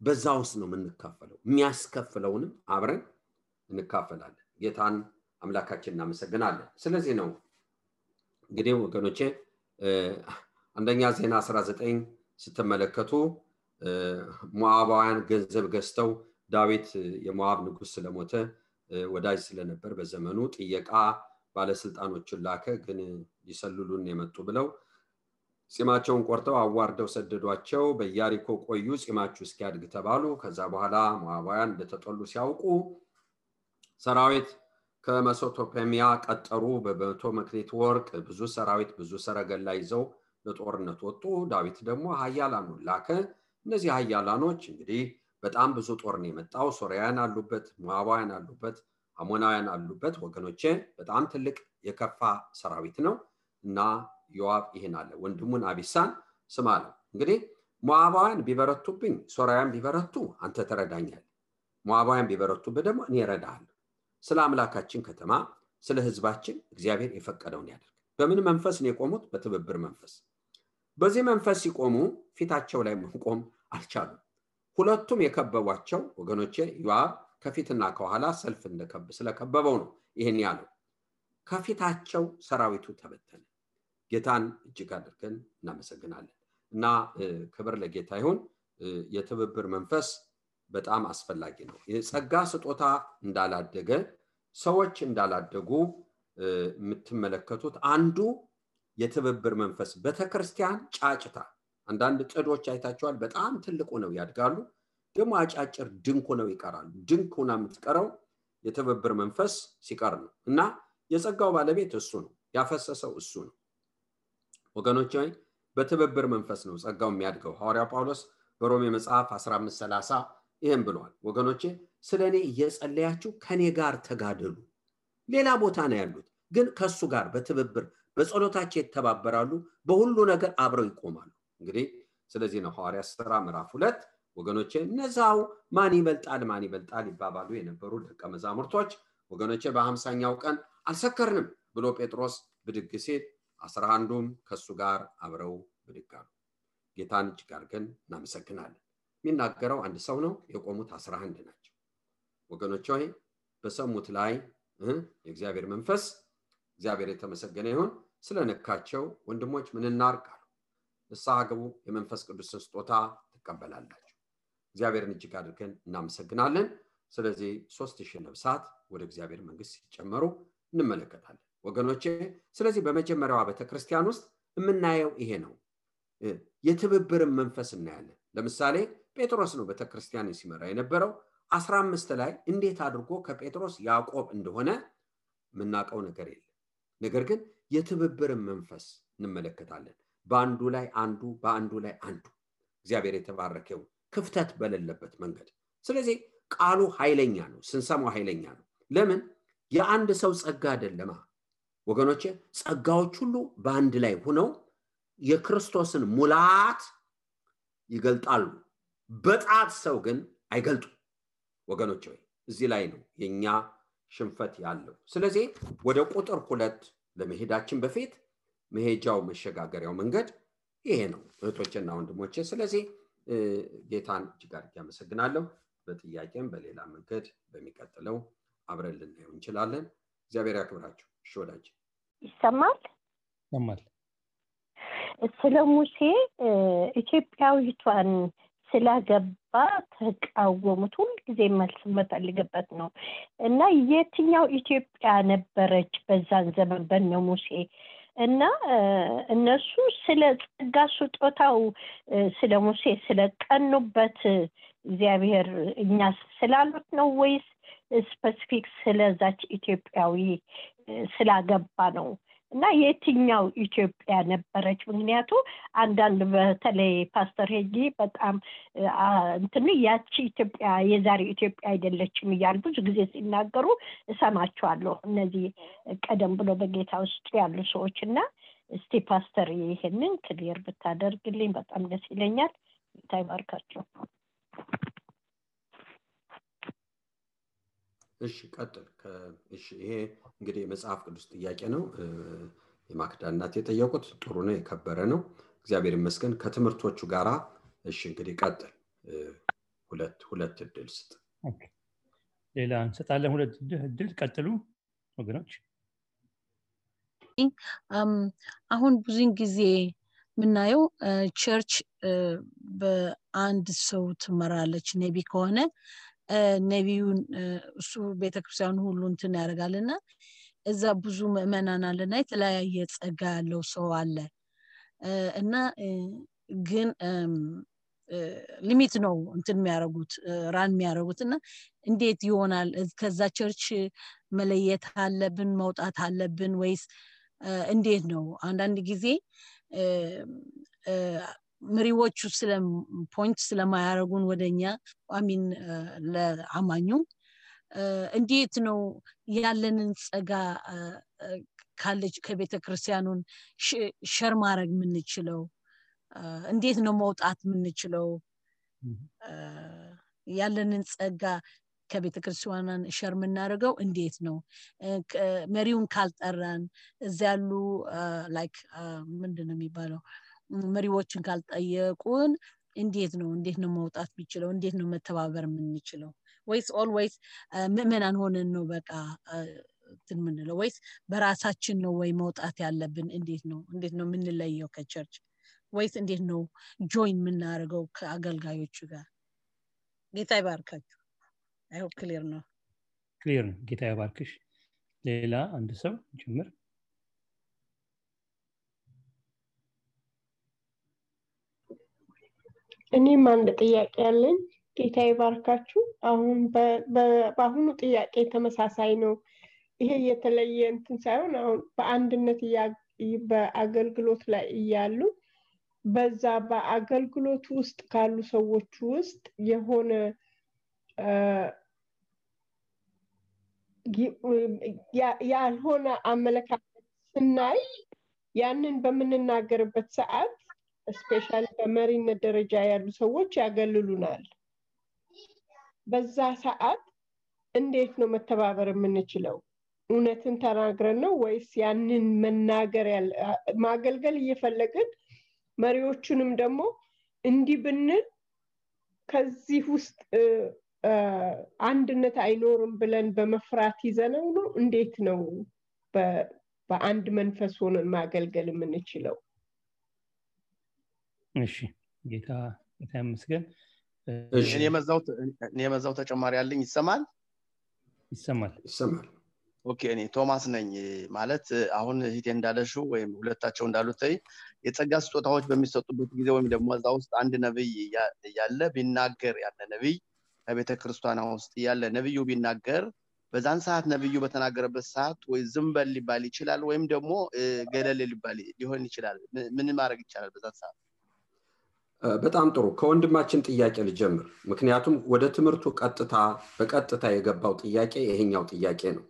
በዛ ውስጥ ነው የምንካፈለው። የሚያስከፍለውንም አብረን እንካፈላለን። ጌታን አምላካችን እናመሰግናለን። ስለዚህ ነው እንግዲህ ወገኖቼ አንደኛ ዜና 19 ስትመለከቱ ሞዓባውያን ገንዘብ ገዝተው ዳዊት የሞዓብ ንጉስ ስለሞተ ወዳጅ ስለነበር በዘመኑ ጥየቃ ባለስልጣኖችን ላከ። ግን ሊሰልሉን የመጡ ብለው ፂማቸውን ቆርጠው አዋርደው ሰደዷቸው። በያሪኮ ቆዩ ፂማችሁ እስኪያድግ ተባሉ። ከዛ በኋላ ሞዓባውያን እንደተጠሉ ሲያውቁ ሰራዊት ከመሶቶፔሚያ ቀጠሩ። በመቶ መክሊት ወርቅ ብዙ ሰራዊት ብዙ ሰረገላ ይዘው ለጦርነት ወጡ። ዳዊት ደግሞ ሀያላኑን ላከ። እነዚህ ሀያላኖች እንግዲህ በጣም ብዙ ጦር የመጣው። ሶሪያውያን አሉበት ሞዓባውያን አሉበት አሞናውያን አሉበት። ወገኖቼ በጣም ትልቅ የከፋ ሰራዊት ነው እና ዮዋብ ይህን አለ። ወንድሙን አቢሳን ስም አለው። እንግዲህ ሞዓባውያን ቢበረቱብኝ ሶርያውያን ቢበረቱ አንተ ትረዳኛል ሞዓባውያን ቢበረቱብህ ደግሞ እኔ እረዳሃለሁ። ስለ አምላካችን ከተማ ስለ ህዝባችን እግዚአብሔር የፈቀደውን ያደርግ። በምን መንፈስ ነው የቆሙት? በትብብር መንፈስ። በዚህ መንፈስ ሲቆሙ ፊታቸው ላይ መቆም አልቻሉም። ሁለቱም የከበቧቸው ወገኖቼ ዮአብ ከፊትና ከኋላ ሰልፍ ስለከበበው ነው ይህን ያለው። ከፊታቸው ሰራዊቱ ተበተነ ጌታን እጅግ አድርገን እናመሰግናለን። እና ክብር ለጌታ ይሁን። የትብብር መንፈስ በጣም አስፈላጊ ነው። የጸጋ ስጦታ እንዳላደገ ሰዎች እንዳላደጉ የምትመለከቱት አንዱ የትብብር መንፈስ ቤተክርስቲያን ጫጭታ። አንዳንድ ጥዶች አይታቸዋል በጣም ትልቁ ነው ያድጋሉ። ደግሞ አጫጭር ድንኩ ነው ይቀራሉ። ድንክ ሆና የምትቀረው የትብብር መንፈስ ሲቀር ነው። እና የጸጋው ባለቤት እሱ ነው ያፈሰሰው እሱ ነው ወገኖች ወይ በትብብር መንፈስ ነው ጸጋው የሚያድገው። ሐዋርያው ጳውሎስ በሮሜ መጽሐፍ 1530 ይህም ብለዋል ወገኖቼ ስለ እኔ እየጸለያችሁ ከኔ ጋር ተጋደሉ። ሌላ ቦታ ነው ያሉት ግን ከሱ ጋር በትብብር በጸሎታቸው ይተባበራሉ በሁሉ ነገር አብረው ይቆማሉ። እንግዲህ ስለዚህ ነው ሐዋርያ ስራ ምዕራፍ ሁለት ወገኖቼ እነዛው ማን ይበልጣል ማን ይበልጣል ይባባሉ የነበሩ ደቀ መዛሙርቶች። ወገኖቼ በሀምሳኛው ቀን አልሰከርንም ብሎ ጴጥሮስ ብድግ ሲል አስራ አንዱም ከእሱ ጋር አብረው ብድግ አሉ። ጌታን እጅግ አድርገን እናመሰግናለን። የሚናገረው አንድ ሰው ነው የቆሙት አስራ አንድ ናቸው። ወገኖች ሆይ በሰሙት ላይ የእግዚአብሔር መንፈስ እግዚአብሔር የተመሰገነ ይሁን። ስለነካቸው ወንድሞች ምን ንስሐ ግቡ የመንፈስ ቅዱስን ስጦታ ትቀበላላችሁ። እግዚአብሔርን እጅግ አድርገን እናመሰግናለን። ስለዚህ ሶስት ሺህ ነብሳት ወደ እግዚአብሔር መንግስት ሲጨመሩ እንመለከታለን ወገኖቼ። ስለዚህ በመጀመሪያዋ ቤተክርስቲያን ውስጥ የምናየው ይሄ ነው። የትብብርን መንፈስ እናያለን። ለምሳሌ ጴጥሮስ ነው ቤተክርስቲያን ሲመራ የነበረው። አስራ አምስት ላይ እንዴት አድርጎ ከጴጥሮስ ያዕቆብ እንደሆነ የምናውቀው ነገር የለም። ነገር ግን የትብብርን መንፈስ እንመለከታለን። በአንዱ ላይ አንዱ በአንዱ ላይ አንዱ እግዚአብሔር የተባረከው ክፍተት በሌለበት መንገድ። ስለዚህ ቃሉ ኃይለኛ ነው ስንሰማው ኃይለኛ ነው። ለምን? የአንድ ሰው ጸጋ አይደለማ ወገኖቼ ጸጋዎች ሁሉ በአንድ ላይ ሆነው የክርስቶስን ሙላት ይገልጣሉ። በጣት ሰው ግን አይገልጡ ወገኖች ወይ እዚህ ላይ ነው የኛ ሽንፈት ያለው። ስለዚህ ወደ ቁጥር ሁለት ለመሄዳችን በፊት መሄጃው መሸጋገሪያው መንገድ ይሄ ነው። እህቶችና ወንድሞቼ ስለዚህ ጌታን እጅግ አድርጌ በጥያቄም በሌላ መንገድ በሚቀጥለው አብረን ልናየው እንችላለን። እግዚአብሔር ያክብራችሁ። እሺ ወዳጅ ይሰማል? ይሰማል። ስለ ሙሴ ኢትዮጵያዊቷን ስላገባ ተቃወሙት። ሁልጊዜ መልስ የምፈልግበት ነው። እና የትኛው ኢትዮጵያ ነበረች በዛን ዘመን በነ ሙሴ? እና እነሱ ስለ ጸጋ ስጦታው ስለ ሙሴ ስለቀኑበት እግዚአብሔር እኛ ስላሉት ነው ወይስ ስፐሲፊክ ስለዛች ኢትዮጵያዊ ስላገባ ነው እና የትኛው ኢትዮጵያ ነበረች? ምክንያቱ አንዳንድ በተለይ ፓስተር ሄጂ በጣም እንትኑ ያቺ ኢትዮጵያ የዛሬ ኢትዮጵያ አይደለችም እያሉ ብዙ ጊዜ ሲናገሩ እሰማቸዋለሁ እነዚህ ቀደም ብሎ በጌታ ውስጥ ያሉ ሰዎች እና እስቲ ፓስተር ይህንን ክሊር ብታደርግልኝ በጣም ደስ ይለኛል። ጌታ እሺ ቀጥል። እሺ ይሄ እንግዲህ የመጽሐፍ ቅዱስ ጥያቄ ነው። የማክዳ እናት የጠየቁት ጥሩ ነው የከበረ ነው። እግዚአብሔር ይመስገን። ከትምህርቶቹ ጋራ እሺ እንግዲህ ቀጥል። ሁለት ሁለት እድል ስጥ። ሌላ እንሰጣለን ሁለት እድል ቀጥሉ ወገኖች። አሁን ብዙን ጊዜ የምናየው ቸርች በአንድ ሰው ትመራለች። ነቢ ከሆነ ነቢዩን እሱ ቤተክርስቲያኑ ሁሉ እንትን ያደርጋል እና እዛ ብዙ ምእመናን አለና የተለያየ ጸጋ ያለው ሰው አለ። እና ግን limit ነው እንትን የሚያደርጉት run የሚያደርጉት እና እንዴት ይሆናል? ከዛ church መለየት አለብን? መውጣት አለብን? ወይስ እንዴት ነው? አንዳንድ ጊዜ መሪዎቹ point ስለማያደርጉን ወደኛ አሚን ለአማኙ። እንዴት ነው ያለንን ጸጋ ካለች ከቤተ ክርስቲያኑን share ማድረግ የምንችለው? እንዴት ነው መውጣት የምንችለው? ያለንን ጸጋ ከቤተ ክርስቲያኗን share የምናደርገው እንዴት ነው? መሪውን ካልጠራን እዚ ያሉ like ምንድን ነው የሚባለው መሪዎችን ካልጠየቁን እንዴት ነው? እንዴት ነው መውጣት የሚችለው? እንዴት ነው መተባበር የምንችለው? ወይስ always ምእመናን ሆነን ነው በቃ እንትን ምንለው ወይስ በራሳችን ነው ወይ መውጣት ያለብን? እንዴት ነው? እንዴት ነው የምንለየው ከ church? ወይስ እንዴት ነው join የምናደርገው ከአገልጋዮቹ ጋር? ጌታ ይባርካችሁ። I hope clear ነው። clear ነው። ጌታ ይባርክሽ ሌላ አንድ ሰው ጭምር እኔም አንድ ጥያቄ ያለኝ ጌታ ይባርካችሁ አሁን በአሁኑ ጥያቄ ተመሳሳይ ነው። ይሄ የተለየ እንትን ሳይሆን አሁን በአንድነት በአገልግሎት ላይ እያሉ በዛ በአገልግሎት ውስጥ ካሉ ሰዎች ውስጥ የሆነ ያልሆነ አመለካከት ስናይ ያንን በምንናገርበት ሰዓት ስፔሻሊ በመሪነት ደረጃ ያሉ ሰዎች ያገልሉናል። በዛ ሰዓት እንዴት ነው መተባበር የምንችለው? እውነትን ተናግረን ነው ወይስ ያንን መናገር ማገልገል እየፈለግን? መሪዎቹንም ደግሞ እንዲህ ብንል ከዚህ ውስጥ አንድነት አይኖርም ብለን በመፍራት ይዘነው ነው? እንዴት ነው በአንድ መንፈስ ሆነን ማገልገል የምንችለው እሺ ጌታ ጌታ ይመስገን። እኔ የመዛው ተጨማሪ ያለኝ ይሰማል? ይሰማል። ይሰማል። Okay እኔ ቶማስ ነኝ። ማለት አሁን ሂቴ እንዳለሽው ወይም ሁለታቸው እንዳሉት የጸጋ ስጦታዎች በሚሰጡበት ጊዜ ወይም ደግሞ እዛ ውስጥ አንድ ነብይ ያለ ቢናገር ያለ ነብይ ከቤተ ክርስቲያኗ ውስጥ ያለ ነብዩ ቢናገር በዛን ሰዓት ነብዩ በተናገረበት ሰዓት ወይ ዝም በል ሊባል ይችላል ወይም ደግሞ ገለል ሊባል ሊሆን ይችላል። ምን ማድረግ ይቻላል በዛን ሰዓት በጣም ጥሩ። ከወንድማችን ጥያቄ ልጀምር። ምክንያቱም ወደ ትምህርቱ ቀጥታ በቀጥታ የገባው ጥያቄ ይሄኛው ጥያቄ ነው።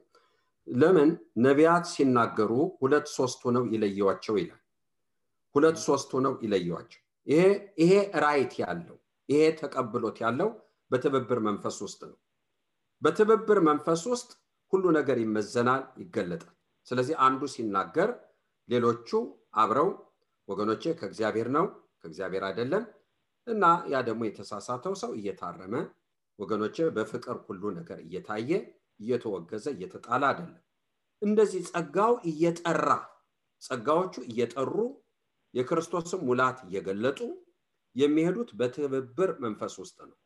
ለምን ነቢያት ሲናገሩ ሁለት ሶስት ሆነው ይለዩዋቸው ይላል። ሁለት ሶስት ሆነው ይለዩዋቸው። ይሄ ይሄ right ያለው ይሄ ተቀብሎት ያለው በትብብር መንፈስ ውስጥ ነው። በትብብር መንፈስ ውስጥ ሁሉ ነገር ይመዘናል ይገለጣል። ስለዚህ አንዱ ሲናገር ሌሎቹ አብረው ወገኖቼ ከእግዚአብሔር ነው ከእግዚአብሔር አይደለም እና ያ ደግሞ የተሳሳተው ሰው እየታረመ ወገኖቼ በፍቅር ሁሉ ነገር እየታየ እየተወገዘ እየተጣለ አይደለም። እንደዚህ ጸጋው እየጠራ ጸጋዎቹ እየጠሩ የክርስቶስን ሙላት እየገለጡ የሚሄዱት በትብብር መንፈስ ውስጥ ነው።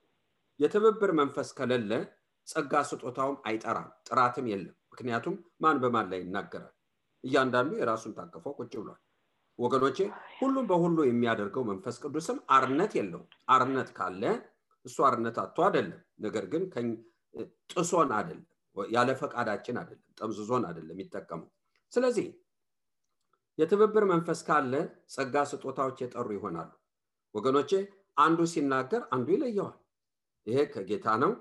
የትብብር መንፈስ ከሌለ ጸጋ ስጦታውም አይጠራም ጥራትም የለም። ምክንያቱም ማን በማን ላይ ይናገራል? እያንዳንዱ የራሱን ታቅፎ ቁጭ ብሏል ወገኖቼ ሁሉም በሁሉ የሚያደርገው መንፈስ ቅዱስም አርነት የለውም። አርነት ካለ እሱ አርነት አቶ አይደለም። ነገር ግን ጥሶን አይደለም ያለ ፈቃዳችን አይደለም ጠምዝዞን አይደለም የሚጠቀመው። ስለዚህ የትብብር መንፈስ ካለ ጸጋ ስጦታዎች የጠሩ ይሆናሉ። ወገኖቼ አንዱ ሲናገር አንዱ ይለየዋል። ይሄ ከጌታ ነው።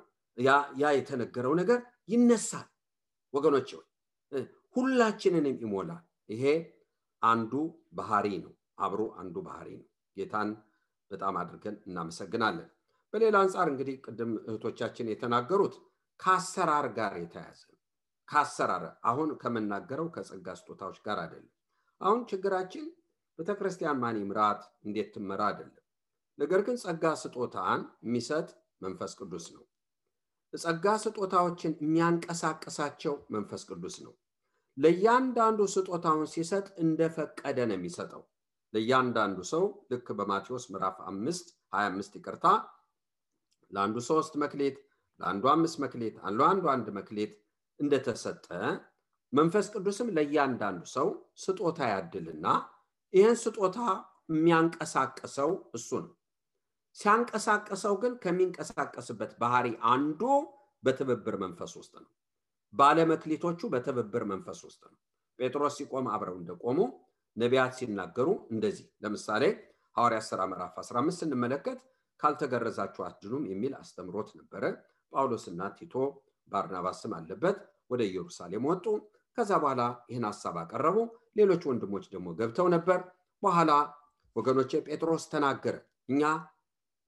ያ የተነገረው ነገር ይነሳል። ወገኖቼ ሁላችንንም ይሞላል። ይሄ አንዱ ባህሪ ነው። አብሮ አንዱ ባህሪ ነው። ጌታን በጣም አድርገን እናመሰግናለን። በሌላ አንጻር እንግዲህ ቅድም እህቶቻችን የተናገሩት ከአሰራር ጋር የተያዘ ከአሰራር አሁን ከምናገረው ከጸጋ ስጦታዎች ጋር አይደለም። አሁን ችግራችን ቤተክርስቲያን ማን ይምራት? እንዴት ትመራ? አይደለም። ነገር ግን ጸጋ ስጦታን የሚሰጥ መንፈስ ቅዱስ ነው። ጸጋ ስጦታዎችን የሚያንቀሳቀሳቸው መንፈስ ቅዱስ ነው ለእያንዳንዱ ስጦታውን ሲሰጥ እንደፈቀደ ነው የሚሰጠው። ለእያንዳንዱ ሰው ልክ በማቴዎስ ምዕራፍ አምስት ሀያ አምስት ይቅርታ ለአንዱ ሶስት መክሌት ለአንዱ አምስት መክሌት ለአንዱ አንድ መክሌት እንደተሰጠ መንፈስ ቅዱስም ለእያንዳንዱ ሰው ስጦታ ያድልና ይህን ስጦታ የሚያንቀሳቅሰው እሱ ነው። ሲያንቀሳቀሰው ግን ከሚንቀሳቀስበት ባህሪ አንዱ በትብብር መንፈስ ውስጥ ነው ባለመክሊቶቹ በትብብር መንፈስ ውስጥ ነው። ጴጥሮስ ሲቆም አብረው እንደቆሙ ነቢያት ሲናገሩ እንደዚህ። ለምሳሌ ሐዋርያ ሥራ ምዕራፍ 15 ስንመለከት ካልተገረዛችሁ አትድኑም የሚል አስተምሮት ነበረ። ጳውሎስና ቲቶ ባርናባስም አለበት ወደ ኢየሩሳሌም ወጡ። ከዛ በኋላ ይህን ሀሳብ አቀረቡ። ሌሎች ወንድሞች ደግሞ ገብተው ነበር። በኋላ ወገኖቼ ጴጥሮስ ተናገረ። እኛ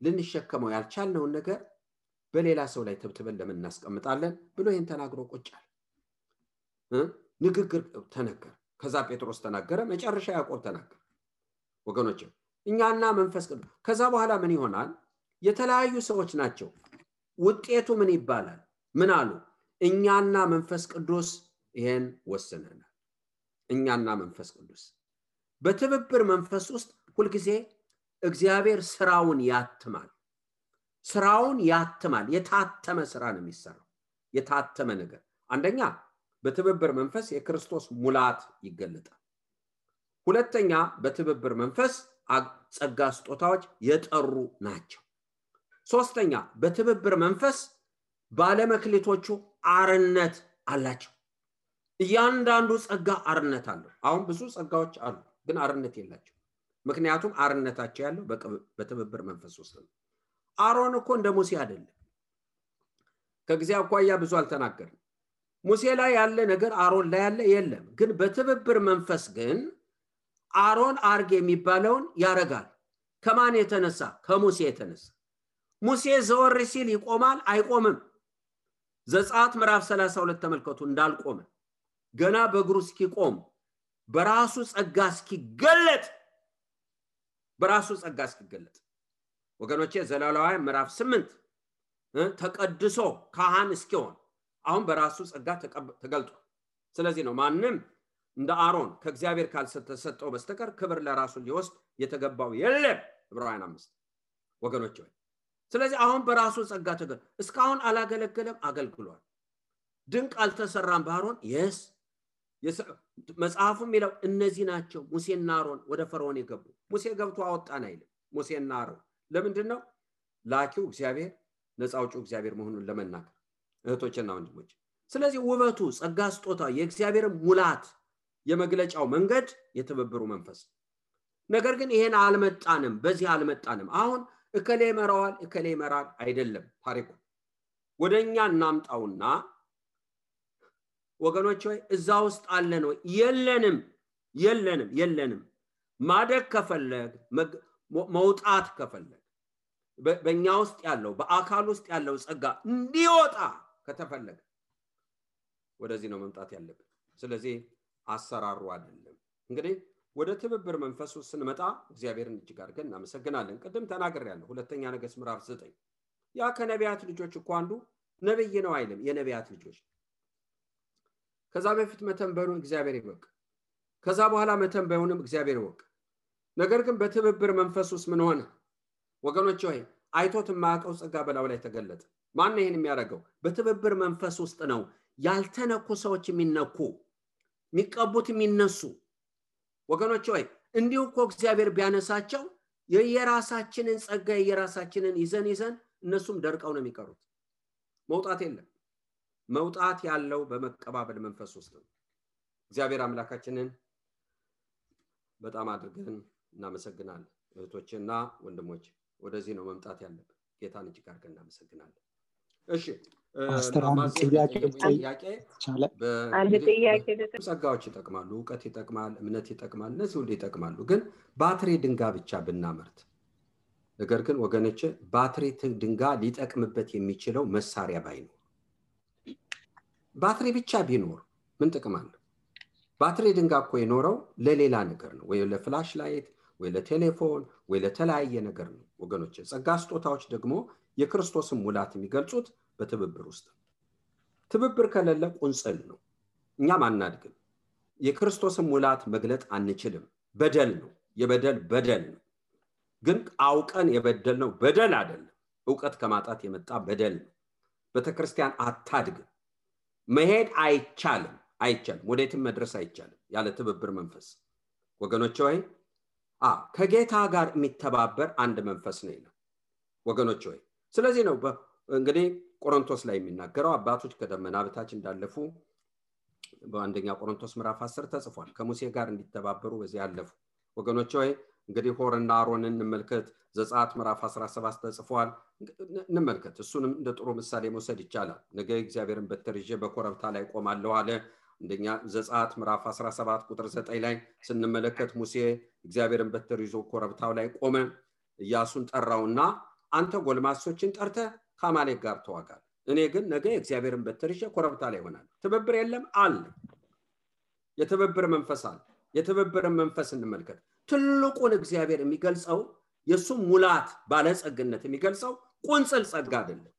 ልንሸከመው ያልቻልነውን ነገር በሌላ ሰው ላይ ተብትበን ለምን እናስቀምጣለን ብሎ ይህን ተናግሮ ቁጫል ንግግር ተነገረ። ከዛ ጴጥሮስ ተናገረ መጨረሻ ያዕቆብ ተናገረ። ወገኖች እኛና መንፈስ ቅዱስ ከዛ በኋላ ምን ይሆናል? የተለያዩ ሰዎች ናቸው። ውጤቱ ምን ይባላል? ምን አሉ? እኛና መንፈስ ቅዱስ ይሄን ወስነናል እኛና መንፈስ ቅዱስ በትብብር መንፈስ ውስጥ ሁልጊዜ እግዚአብሔር ስራውን ያትማል ስራውን ያትማል። የታተመ ስራ ነው የሚሰራው። የታተመ ነገር። አንደኛ በትብብር መንፈስ የክርስቶስ ሙላት ይገለጣል። ሁለተኛ በትብብር መንፈስ ጸጋ ስጦታዎች የጠሩ ናቸው። ሶስተኛ በትብብር መንፈስ ባለመክሊቶቹ አርነት አላቸው። እያንዳንዱ ጸጋ አርነት አለው። አሁን ብዙ ጸጋዎች አሉ ግን አርነት የላቸው። ምክንያቱም አርነታቸው ያለው በትብብር መንፈስ ውስጥ ነው አሮን እኮ እንደ ሙሴ አይደለም። ከጊዜ አኳያ ብዙ አልተነገረም ሙሴ ላይ ያለ ነገር አሮን ላይ ያለ የለም። ግን በትብብር መንፈስ ግን አሮን አርግ የሚባለውን ያረጋል። ከማን የተነሳ? ከሙሴ የተነሳ። ሙሴ ዘወር ሲል ይቆማል? አይቆምም። ዘጸአት ምዕራፍ 32 ተመልከቱ። እንዳልቆመ ገና በእግሩ እስኪቆም በራሱ ጸጋ እስኪገለጥ በራሱ ጸጋ እስኪገለጥ ወገኖቼ ዘላለዋውያን ምዕራፍ ስምንት ተቀድሶ ካህን እስኪሆን አሁን በራሱ ጸጋ ተገልጧል። ስለዚህ ነው ማንም እንደ አሮን ከእግዚአብሔር ካልተሰጠው በስተቀር ክብር ለራሱ ሊወስድ የተገባው የለም። ዕብራውያን አምስት ወገኖች ወይ ስለዚህ አሁን በራሱ ጸጋ ተገ እስካሁን አላገለገለም አገልግሏል። ድንቅ አልተሰራም በአሮን? የስ መጽሐፉ የሚለው እነዚህ ናቸው ሙሴና አሮን ወደ ፈርዖን የገቡ። ሙሴ ገብቶ አወጣን አይልም። ሙሴና አሮን ለምንድን ነው ላኪው እግዚአብሔር ነፃ አውጪው እግዚአብሔር መሆኑን ለመናገር እህቶችና ወንድሞች ስለዚህ ውበቱ ጸጋ ስጦታ የእግዚአብሔር ሙላት የመግለጫው መንገድ የትብብሩ መንፈስ ነገር ግን ይሄን አልመጣንም በዚህ አልመጣንም። አሁን እከሌ ይመራዋል እከሌ ይመራል አይደለም ታሪኩ። ወደ እኛ እናምጣውና ወገኖች ወይ እዛ ውስጥ አለን ወይ? የለንም የለንም የለንም። ማደግ ከፈለግ መውጣት ከፈለግ በእኛ ውስጥ ያለው በአካል ውስጥ ያለው ጸጋ እንዲወጣ ከተፈለገ ወደዚህ ነው መምጣት ያለብን። ስለዚህ አሰራሩ አይደለም። እንግዲህ ወደ ትብብር ውስጥ ስንመጣ እግዚአብሔርን እጅግ አድርገን እናመሰግናለን። ቅድም ያለው ሁለተኛ ነገስ ምዕራፍ ዘጠኝ ያ ከነቢያት ልጆች እኮ አንዱ ነብይ ነው አይልም የነቢያት ልጆች። ከዛ በፊት መተንበዩን እግዚአብሔር ይወቅ ከዛ በኋላ መተንበዩንም እግዚአብሔር ይወቅ ነገር ግን በትብብር መንፈስ ውስጥ ምን ሆነ? ወገኖች ሆይ አይቶት የማያውቀው ጸጋ በላው ላይ ተገለጠ። ማን ይህን የሚያደርገው? በትብብር መንፈስ ውስጥ ነው። ያልተነኩ ሰዎች የሚነኩ የሚቀቡት የሚነሱ። ወገኖች ሆይ እንዲሁ እኮ እግዚአብሔር ቢያነሳቸው የየራሳችንን ጸጋ የየራሳችንን ይዘን ይዘን እነሱም ደርቀው ነው የሚቀሩት። መውጣት የለም። መውጣት ያለው በመቀባበል መንፈስ ውስጥ ነው። እግዚአብሔር አምላካችንን በጣም አድርገን እናመሰግናለን። እህቶችና ወንድሞች ወደዚህ ነው መምጣት ያለብን። ጌታን እጅግ አድርገን እናመሰግናለን። እሺ ጸጋዎች ይጠቅማሉ እውቀት ይጠቅማል እምነት ይጠቅማል እነዚህ ሁሉ ይጠቅማሉ። ግን ባትሪ ድንጋይ ብቻ ብናመርት ነገር ግን ወገኖች ባትሪ ድንጋይ ሊጠቅምበት የሚችለው መሳሪያ ባይኖር። ባትሪ ብቻ ቢኖር ምን ጥቅም አለው? ባትሪ ድንጋይ እኮ የኖረው ለሌላ ነገር ነው። ወይ ለ flashlight ወይ ለቴሌፎን ወይ ለተለያየ ነገር ነው ወገኖች ጸጋ ስጦታዎች ደግሞ የክርስቶስን ሙላት የሚገልጹት በትብብር ውስጥ ትብብር ከሌለ ቁንጽል ነው። እኛም አናድግም። የክርስቶስን ሙላት መግለጥ አንችልም። በደል ነው። የበደል በደል ነው። ግን አውቀን የበደል ነው በደል አይደለም። እውቀት ከማጣት የመጣ በደል ነው። ቤተክርስቲያን አታድግም። መሄድ አይቻልም። አይቻልም። ወዴትም መድረስ አይቻልም ያለ ትብብር መንፈስ። ወገኖች ወይ ከጌታ ጋር የሚተባበር አንድ መንፈስ ነው ይላል። ወገኖች ወይ ስለዚህ ነው እንግዲህ ቆሮንቶስ ላይ የሚናገረው አባቶች ከደመና በታች እንዳለፉ በአንደኛ ቆሮንቶስ ምዕራፍ 10 ተጽፏል። ከሙሴ ጋር እንዲተባበሩ በዚህ ያለፉ ወገኖች ወይ እንግዲህ ሆርና አሮንን እንመልከት። ዘጻት ምዕራፍ 17 ተጽፏል። እንመልከት። እሱንም እንደ ጥሩ ምሳሌ መውሰድ ይቻላል። ነገ እግዚአብሔርን በትር በኮረብታ ላይ ቆማለሁ አለ እንደኛ ዘጸአት ምዕራፍ 17 ቁጥር 9 ላይ ስንመለከት ሙሴ እግዚአብሔርን በትር ይዞ ኮረብታው ላይ ቆመ። ኢያሱን ጠራውና አንተ ጎልማሶችን ጠርተህ ከአማሌክ ጋር ተዋጋ አለ። እኔ ግን ነገ የእግዚአብሔርን በትር ይዤ ኮረብታ ላይ ይሆናል ትብብር የለም አለ። የትብብር መንፈስ አለ። የትብብርን መንፈስ እንመልከት። ትልቁን እግዚአብሔር የሚገልጸው የእሱ ሙላት ባለጸግነት የሚገልጸው ቁንጽል ጸጋ አይደለም።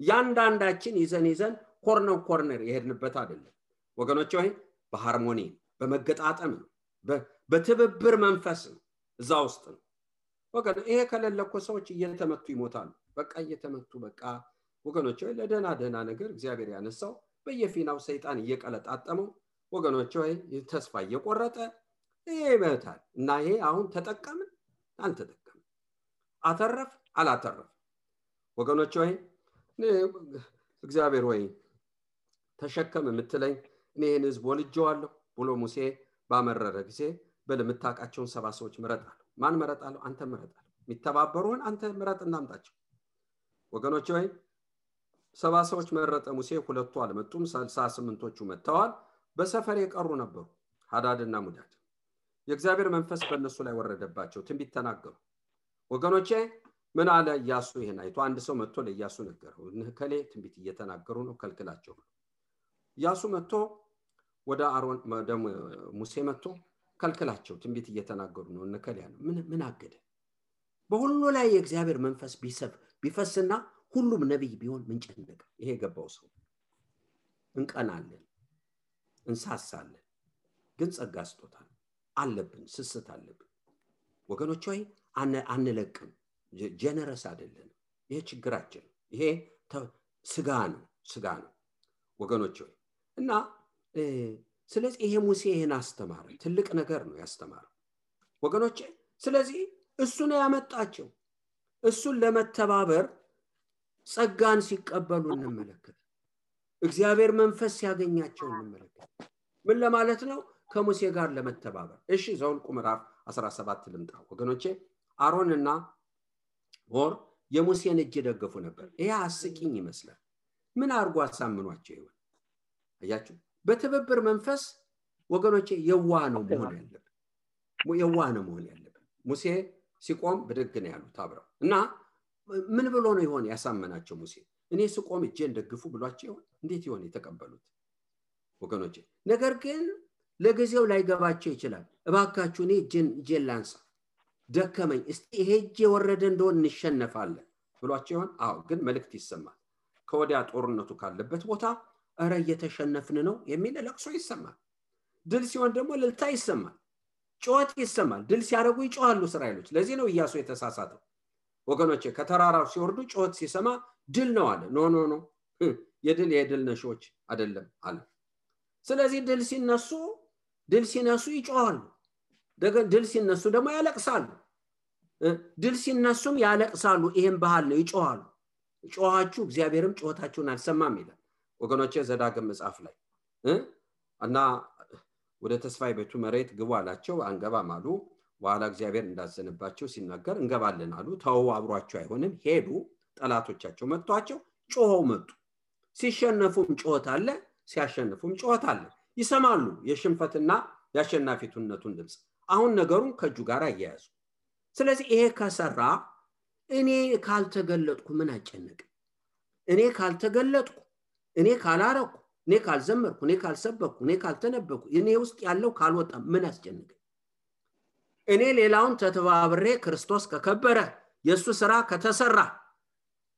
ያንዳንዳችን ይዘን ይዘን corner corner የሄድንበት አይደለም ወገኖች ወይ በ harmony በመገጣጠም ነው በትብብር መንፈስ ነው። እዛ ውስጥ ነው። ወገን ይሄ ከሌለ ሰዎች እየተመቱ ይሞታሉ። በቃ እየተመቱ በቃ ወገኖች ወይ ለደህና ደህና ነገር እግዚአብሔር ያነሳው በየፊናው ሰይጣን እየቀለጣጠመው ወገኖች ወይ ተስፋ እየቆረጠ ይሄ ይመታል። እና ይሄ አሁን ተጠቀምን? አልተጠቀምን። አተረፍ አላተረፍ? ወገኖች ወይ እግዚአብሔር ወይ ተሸከም የምትለኝ ይህን ህዝብ ወልጀዋለሁ ብሎ ሙሴ ባመረረ ጊዜ በል የምታውቃቸውን ሰባ ሰዎች ምረጣለሁ። ማን መረጣለሁ አንተ ምረጣለሁ። የሚተባበሩን አንተ ምረጥ እናምጣቸው። ወገኖች ወይ ሰባ ሰዎች መረጠ ሙሴ ሁለቱ አልመጡም። ስልሳ ስምንቶቹ መጥተዋል። በሰፈር የቀሩ ነበሩ ሀዳድና ሙዳድ። የእግዚአብሔር መንፈስ በእነሱ ላይ ወረደባቸው ትንቢት ተናገሩ። ወገኖቼ ምን አለ እያሱ ይሄን አይቶ አንድ ሰው መጥቶ ለእያሱ ነገረው። ከሌ ትንቢት እየተናገሩ ነው ከልክላቸው እያሱ መጥቶ ወደ አሮን ወደ ሙሴ መጥቶ ከልክላቸው ትንቢት እየተናገሩ ነው። እነከል ያለ ምን አገደ? በሁሉ ላይ የእግዚአብሔር መንፈስ ቢሰፍ ቢፈስና ሁሉም ነቢይ ቢሆን ምን ጨነቀ? ይሄ የገባው ሰው እንቀናለን እንሳሳለን ግን ጸጋ ስጦታል አለብን ስስት አለብን። ወገኖች ወይ አንለቅም ጀነረስ አይደለንም። ይሄ ችግራችን ይሄ ስጋ ነው ስጋ ነው። ወገኖች ወይ እና ስለዚህ ይሄ ሙሴ ይህን አስተማረ። ትልቅ ነገር ነው ያስተማረው ወገኖች ስለዚህ እሱ ነው ያመጣቸው። እሱን ለመተባበር ጸጋን ሲቀበሉ እንመለከት። እግዚአብሔር መንፈስ ሲያገኛቸው እንመለከት። ምን ለማለት ነው? ከሙሴ ጋር ለመተባበር። እሺ ዘውልቁ ምዕራፍ 17 ልምጣ። ወገኖቼ አሮንና ሆር የሙሴን እጅ የደገፉ ነበር። ይሄ አስቂኝ ይመስላል። ምን አድርጎ አሳምኗቸው ይሆን? አያችሁ በትብብር መንፈስ ወገኖቼ የዋ ነው መሆን ያለብን። የዋ ነው መሆን ያለብን። ሙሴ ሲቆም ብድግ ነው ያሉት አብረው። እና ምን ብሎ ነው ይሆን ያሳመናቸው ሙሴ? እኔ ስቆም እጄን ደግፉ ብሏቸው ይሆን? እንዴት ይሆን የተቀበሉት ወገኖቼ? ነገር ግን ለጊዜው ላይገባቸው ይችላል። እባካችሁ እኔ እጄን ላንሳ። ደከመኝ እስቲ ይሄ እጅ የወረደ እንደሆን እንሸነፋለን ብሏቸው ይሆን? አዎ ግን መልእክት ይሰማል። ከወዲያ ጦርነቱ ካለበት ቦታ እረ እየተሸነፍን ነው የሚል ለቅሶ ይሰማል። ድል ሲሆን ደግሞ ልልታ ይሰማል ጩኸት ይሰማል። ድል ሲያደርጉ ይጮሃሉ እስራኤሎች። ለዚህ ነው እያሱ የተሳሳተው። ወገኖቼ ከተራራው ሲወርዱ ጩኸት ሲሰማ ድል ነው አለ። no no no የድል የድል ነሺዎች አይደለም አለ። ስለዚህ ድል ሲነሱ ድል ሲነሱ ይጮሃሉ። ድል ሲነሱ ደግሞ ያለቅሳሉ። ድል ሲነሱም ያለቅሳሉ። ይሄም ባህል ነው ይጮሃሉ። ጮኋችሁ እግዚአብሔርም ጮኸታችሁን አልሰማም ይላል ወገኖቼ ዘዳግም መጽሐፍ ላይ እና ወደ ተስፋይቱ መሬት ግቡ አላቸው አንገባም አሉ። በኋላ እግዚአብሔር እንዳዘንባቸው ሲናገር እንገባለን አሉ። ተው አብሯቸው አይሆንም። ሄዱ ጠላቶቻቸው መጥቷቸው ጮኸው መጡ። ሲሸነፉም ጮኸት አለ ሲያሸንፉም ጮኸት አለ። ይሰማሉ የሽንፈትና የአሸናፊቱነቱን ድምፅ። አሁን ነገሩን ከእጁ ጋር አያያዙ። ስለዚህ ይሄ ከሰራ እኔ ካልተገለጥኩ ምን አጨነቅ እኔ ካልተገለጥኩ እኔ ካላረኩ እኔ ካልዘመርኩ እኔ ካልሰበኩ እኔ ካልተነበኩ እኔ ውስጥ ያለው ካልወጣ ምን አስጨንቅ እኔ ሌላውን ተተባብሬ ክርስቶስ ከከበረ የእሱ ስራ ከተሰራ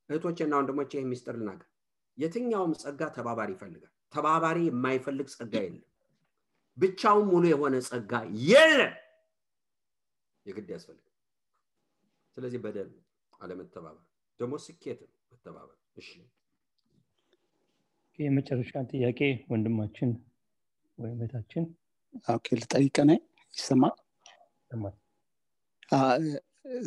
እህቶችና ወንድሞች ይህ ሚስጥር ልናገር። የትኛውም ጸጋ ተባባሪ ይፈልጋል። ተባባሪ የማይፈልግ ጸጋ የለም። ብቻውን ሙሉ የሆነ ጸጋ የለም። የግድ ያስፈልጋል። ስለዚህ በደል አለመተባበር ደግሞ ስኬት መተባበር። እሺ የመጨረሻ ጥያቄ ወንድማችን ወይም ቤታችን ልጠይቅ ነ ይሰማል?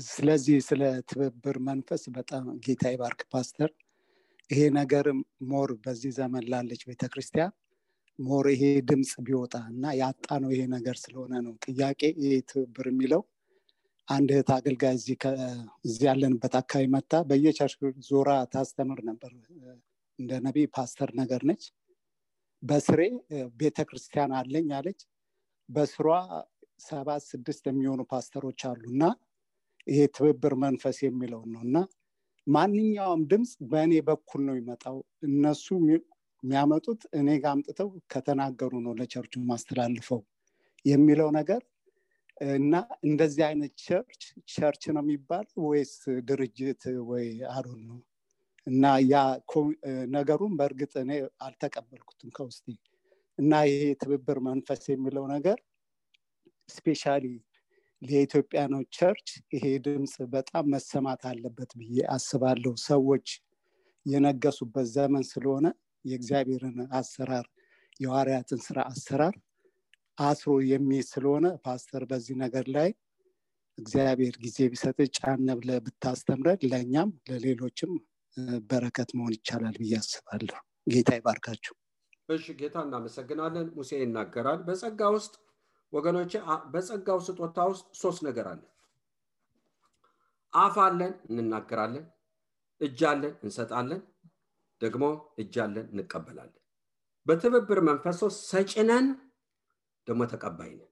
ስለዚህ ስለ ትብብር መንፈስ በጣም ጌታ ይባርክ ፓስተር ይሄ ነገር more በዚህ ዘመን ላለች ቤተክርስቲያን more ይሄ ድምፅ ቢወጣ እና ያጣ ነው ይሄ ነገር ስለሆነ ነው ጥያቄ ይሄ ትብብር የሚለው። አንድ እህት አገልጋይ እዚህ ያለንበት አካባቢ መታ በየ church ዞራ ታስተምር ነበር እንደ ነቢይ ፓስተር ነገር ነች። በስሬ ቤተ ክርስቲያን አለኝ አለች። በስሯ ሰባት ስድስት የሚሆኑ ፓስተሮች አሉ እና ይሄ ትብብር መንፈስ የሚለውን ነው። እና ማንኛውም ድምፅ በእኔ በኩል ነው ይመጣው እነሱ የሚያመጡት እኔ ጋር አምጥተው ከተናገሩ ነው ለቸርቹ ማስተላልፈው የሚለው ነገር። እና እንደዚህ አይነት church church ነው የሚባል ወይስ ድርጅት ወይ? አሮን ነው እና ያ ነገሩን በእርግጥ እኔ አልተቀበልኩትም ከውስጤ። እና ይሄ ትብብር መንፈስ የሚለው ነገር specially ለኢትዮጵያኖች church ይሄ ድምፅ በጣም መሰማት አለበት ብዬ አስባለሁ። ሰዎች የነገሱበት ዘመን ስለሆነ የእግዚአብሔርን አሰራር የሐዋርያትን ስራ አሰራር አስሮ የሚይዝ ስለሆነ ፓስተር በዚህ ነገር ላይ እግዚአብሔር ጊዜ ቢሰጥ ጫነ ብለ ብታስተምረን ለእኛም ለሌሎችም በረከት መሆን ይቻላል ብዬ አስባለሁ። ጌታ ይባርካችሁ። እሺ ጌታ እናመሰግናለን። ሙሴ ይናገራል። በጸጋ ውስጥ ወገኖች በጸጋው ስጦታ ውስጥ ሶስት ነገር አለ። አፍ አለን እንናገራለን። እጅ አለን እንሰጣለን። ደግሞ እጅ አለን እንቀበላለን። በትብብር መንፈስ ውስጥ ሰጭነን ደግሞ ተቀባይ ነን።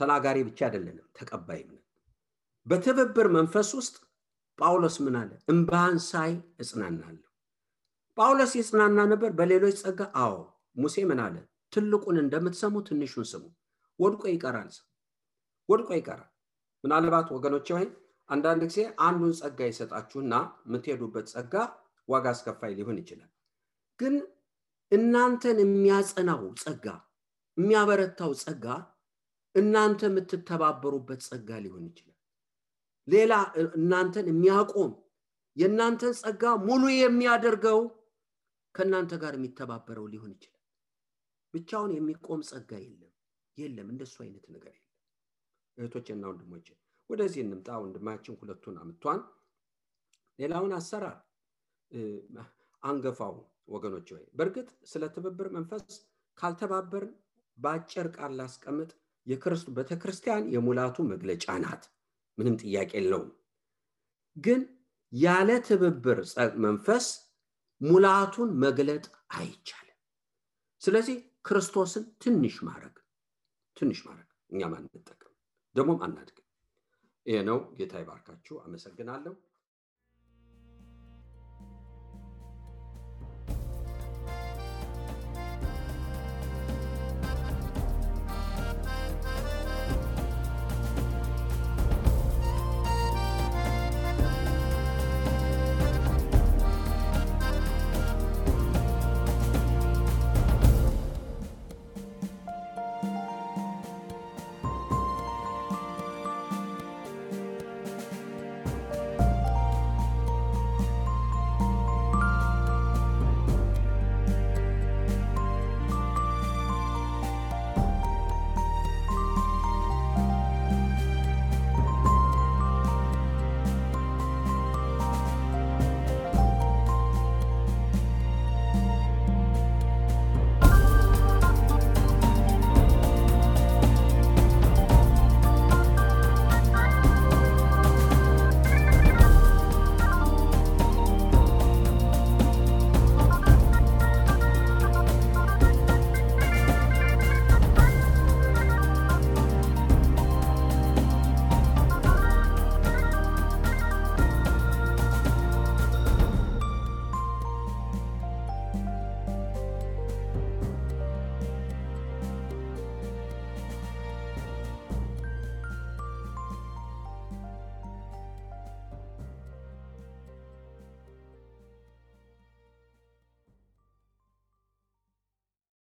ተናጋሪ ብቻ አይደለንም ተቀባይም ነን። በትብብር መንፈስ ውስጥ ጳውሎስ ምን አለ? እምባህን ሳይ እጽናናለሁ። ጳውሎስ ይጽናና ነበር? በሌሎች ጸጋ? አዎ። ሙሴ ምን አለ? ትልቁን እንደምትሰሙ ትንሹን ስሙ። ወድቆ ይቀራል ወድቆ ይቀራል። ምናልባት ወገኖች ወይ አንዳንድ ጊዜ አንዱን ጸጋ ይሰጣችሁና የምትሄዱበት ጸጋ ዋጋ አስከፋይ ሊሆን ይችላል። ግን እናንተን የሚያጸናው ጸጋ የሚያበረታው ጸጋ እናንተ የምትተባበሩበት ጸጋ ሊሆን ይችላል ሌላ እናንተን የሚያቆም የእናንተን ጸጋ ሙሉ የሚያደርገው ከእናንተ ጋር የሚተባበረው ሊሆን ይችላል። ብቻውን የሚቆም ጸጋ የለም። የለም እንደሱ አይነት ነገር የለም። እህቶችና ወንድሞች ወደዚህ እንምጣ። ወንድማችን ሁለቱን አምቷን ሌላውን አሰራር አንገፋው ወገኖች ወይ በእርግጥ ስለ ትብብር መንፈስ ካልተባበርን በአጭር ቃል ላስቀምጥ። ቤተክርስቲያን የሙላቱ መግለጫ ናት ምንም ጥያቄ የለውም። ግን ያለ ትብብር መንፈስ ሙላቱን መግለጥ አይቻልም። ስለዚህ ክርስቶስን ትንሽ ማድረግ ትንሽ ማድረግ እኛም አንጠቀም ደግሞም አናድግም። ይሄ ነው። ጌታ ይባርካችሁ። አመሰግናለሁ